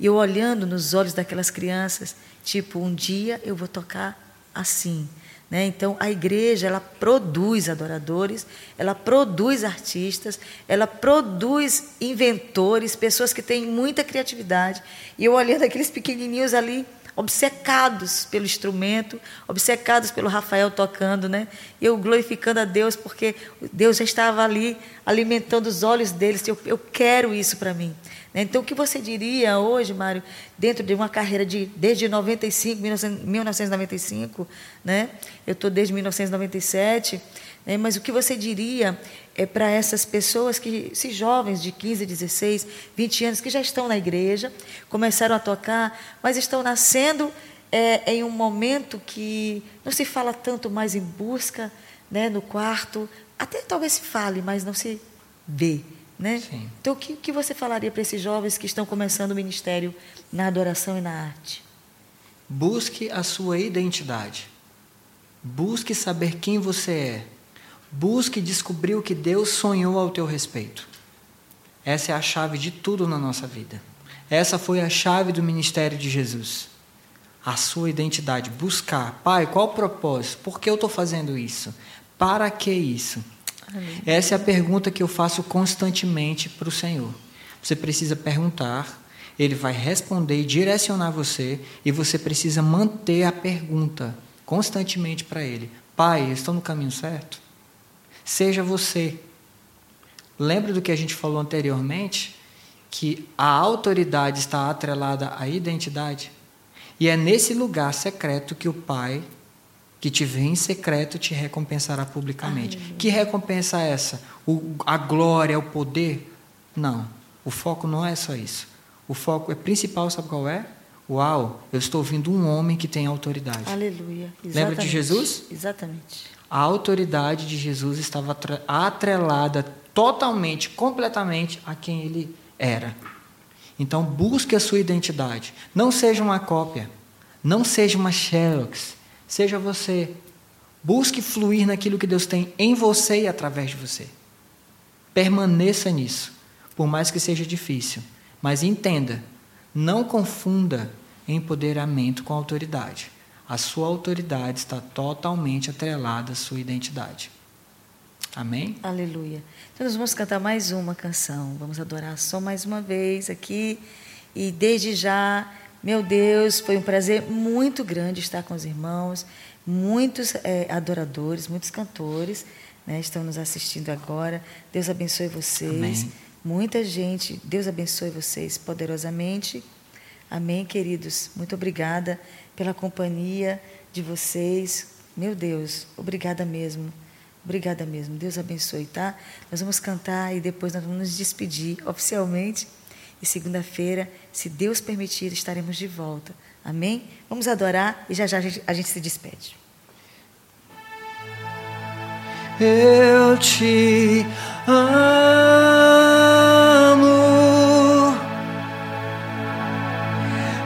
E eu olhando nos olhos daquelas crianças, tipo, um dia eu vou tocar assim. Né? Então, a igreja ela produz adoradores, ela produz artistas, ela produz inventores, pessoas que têm muita criatividade. E eu olhando aqueles pequenininhos ali, obcecados pelo instrumento, obcecados pelo Rafael tocando, né? E eu glorificando a Deus porque Deus já estava ali alimentando os olhos deles. Eu, eu quero isso para mim. Né? Então, o que você diria hoje, Mário, dentro de uma carreira de desde 95, 1995, né? Eu estou desde 1997. Né? Mas o que você diria é para essas pessoas, que, esses jovens de 15, 16, 20 anos, que já estão na igreja, começaram a tocar, mas estão nascendo é, em um momento que não se fala tanto mais em busca, né, no quarto, até talvez se fale, mas não se vê. Né? Sim. Então, o que, que você falaria para esses jovens que estão começando o ministério na adoração e na arte? Busque a sua identidade. Busque saber quem você é. Busque descobrir o que Deus sonhou ao teu respeito. Essa é a chave de tudo na nossa vida. Essa foi a chave do ministério de Jesus. A sua identidade, buscar. Pai, qual o propósito? Por que eu estou fazendo isso? Para que isso? Essa é a pergunta que eu faço constantemente para o Senhor. Você precisa perguntar, Ele vai responder e direcionar você, e você precisa manter a pergunta constantemente para Ele. Pai, estou no caminho certo? Seja você. Lembra do que a gente falou anteriormente? Que a autoridade está atrelada à identidade? E é nesse lugar secreto que o Pai, que te vê em secreto, te recompensará publicamente. Ai, que recompensa é essa? O, a glória, o poder? Não. O foco não é só isso. O foco é principal, sabe qual é? Uau, eu estou ouvindo um homem que tem autoridade. Aleluia. Exatamente. Lembra de Jesus? Exatamente a autoridade de Jesus estava atrelada totalmente, completamente a quem ele era. Então, busque a sua identidade. Não seja uma cópia. Não seja uma xerox. Seja você. Busque fluir naquilo que Deus tem em você e através de você. Permaneça nisso, por mais que seja difícil. Mas entenda, não confunda empoderamento com autoridade a sua autoridade está totalmente atrelada à sua identidade. Amém? Aleluia. Então nós vamos cantar mais uma canção. Vamos adorar só mais uma vez aqui. E desde já, meu Deus, foi um prazer muito grande estar com os irmãos, muitos é, adoradores, muitos cantores né, estão nos assistindo agora. Deus abençoe vocês. Amém. Muita gente, Deus abençoe vocês poderosamente. Amém, queridos. Muito obrigada pela companhia de vocês. Meu Deus, obrigada mesmo. Obrigada mesmo. Deus abençoe, tá? Nós vamos cantar e depois nós vamos nos despedir oficialmente. E segunda-feira, se Deus permitir, estaremos de volta. Amém? Vamos adorar e já já a gente, a gente se despede. Eu te amo.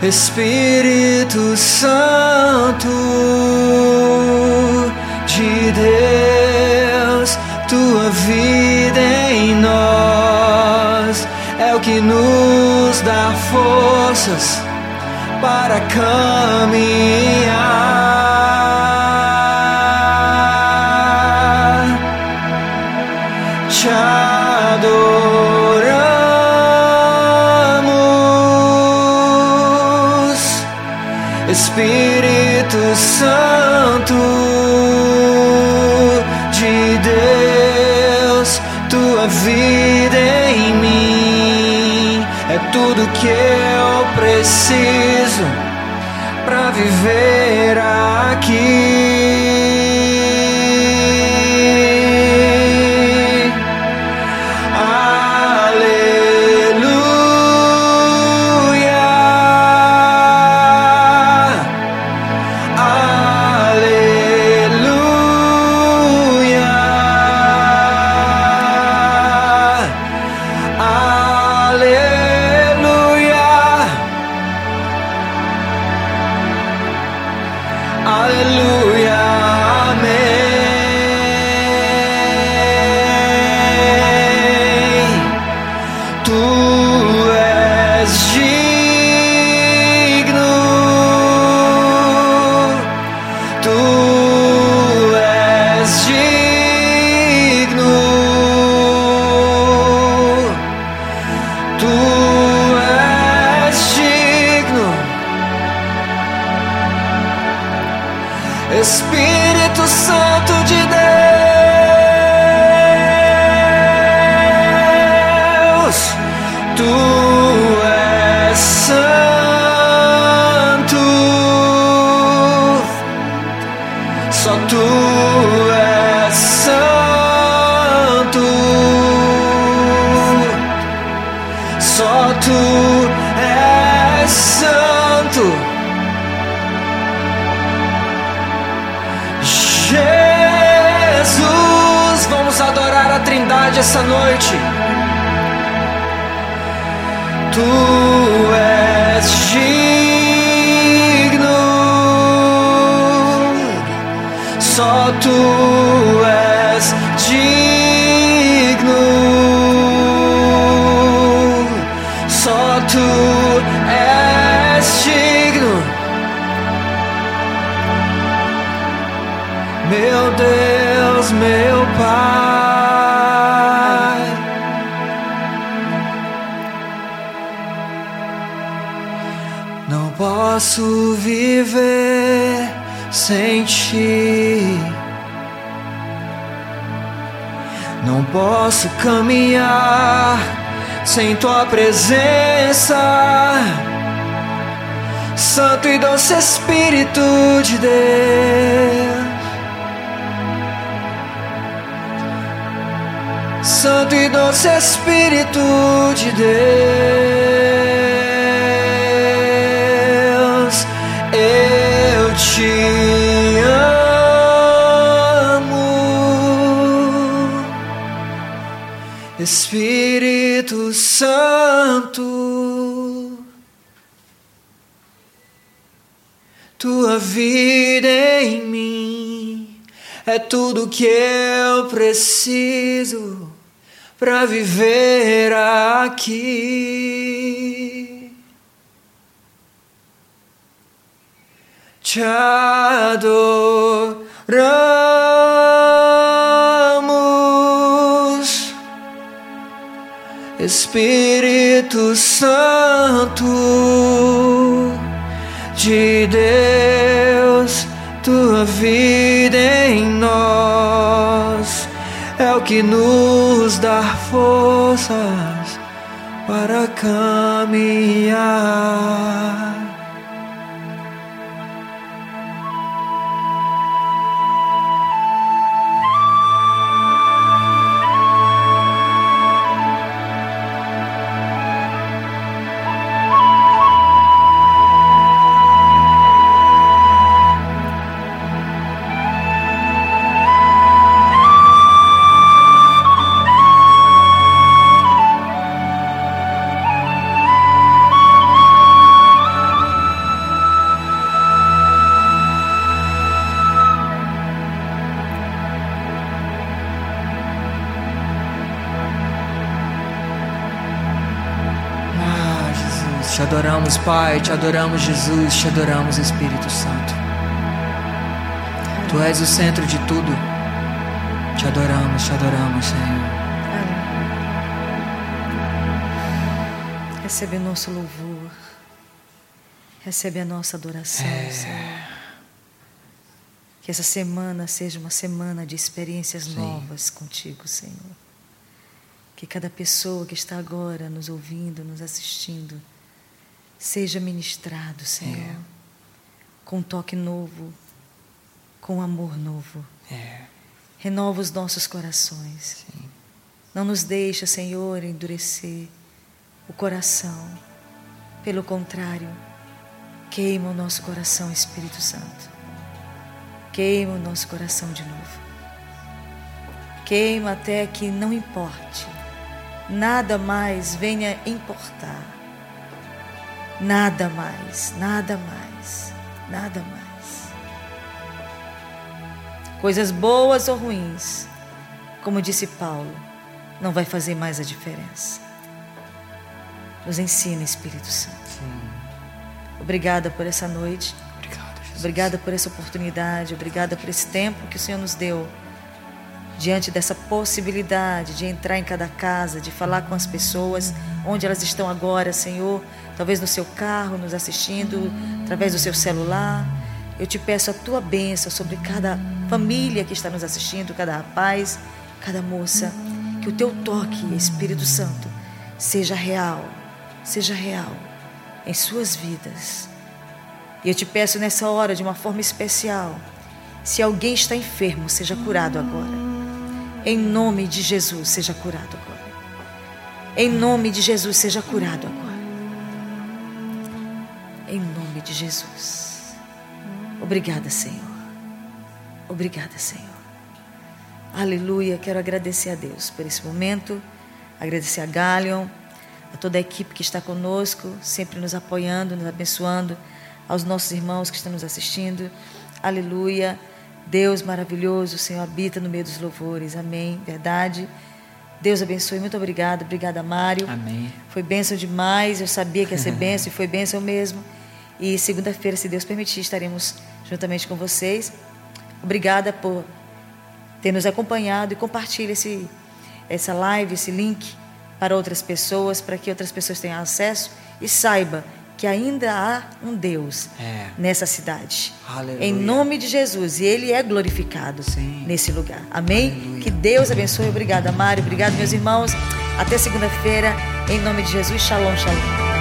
Espírito Santo de Deus, tua vida forças para caminhar. Te adoramos. Espírito Santo tudo que eu preciso para viver Não posso viver sem ti. Não posso caminhar sem tua presença. Santo e doce Espírito de Deus. Santo e doce Espírito de Deus, Espírito Santo, tua vida em mim é tudo que eu preciso para viver aqui. Te adoramos, Espírito Santo de Deus, tua vida em nós é o que nos dá forças para caminhar. Adoramos, Pai, te adoramos, Jesus, te adoramos, Espírito Santo. Tu és o centro de tudo. Te adoramos, te adoramos, Senhor. Recebe o nosso louvor. Recebe a nossa adoração, É. Senhor. Que essa semana seja uma semana de experiências Sim. novas contigo, Senhor. Que cada pessoa que está agora nos ouvindo, nos assistindo, seja ministrado, Senhor. É. Com um toque novo, com um amor novo. É, Renova os nossos corações. sim. Não nos deixa, Senhor, endurecer o coração. Pelo contrário, queima o nosso coração, Espírito Santo. Queima o nosso coração de novo. Queima até que não importe. Nada mais venha importar. Nada mais, nada mais, nada mais. Coisas boas ou ruins, como disse Paulo, não vai fazer mais a diferença. Nos ensina, Espírito Santo. Sim. Obrigada por essa noite. Obrigado, Jesus. Obrigada por essa oportunidade, obrigada por esse tempo que o Senhor nos deu. Diante dessa possibilidade de entrar em cada casa, de falar com as pessoas onde elas estão agora, Senhor, talvez no seu carro, nos assistindo, através do seu celular. Eu te peço a tua bênção sobre cada família que está nos assistindo, cada rapaz, cada moça. Que o teu toque, Espírito Santo, seja real, seja real em suas vidas. E eu te peço nessa hora, de uma forma especial, se alguém está enfermo, seja curado agora. Em nome de Jesus, seja curado agora. Em nome de Jesus, seja curado agora. Em nome de Jesus. Obrigada, Senhor. Obrigada, Senhor. Aleluia. Quero agradecer a Deus por esse momento. Agradecer a Galion, a toda a equipe que está conosco, sempre nos apoiando, nos abençoando, aos nossos irmãos que estão nos assistindo. Aleluia. Deus maravilhoso, o Senhor habita no meio dos louvores. Amém. Verdade. Deus abençoe. Muito obrigada. Obrigada, Mário. Amém. Foi bênção demais. Eu sabia que ia ser bênção e foi bênção mesmo. E segunda-feira, se Deus permitir, estaremos juntamente com vocês. Obrigada por ter nos acompanhado e compartilhe esse, essa live, esse link para outras pessoas, para que outras pessoas tenham acesso e saiba que ainda há um Deus É. nessa cidade. Aleluia. Em nome de Jesus. E Ele é glorificado Sim. nesse lugar. Amém? Aleluia. Que Deus abençoe. Obrigada, Mário. Obrigado, meus irmãos. Até segunda-feira. Em nome de Jesus. Shalom, shalom.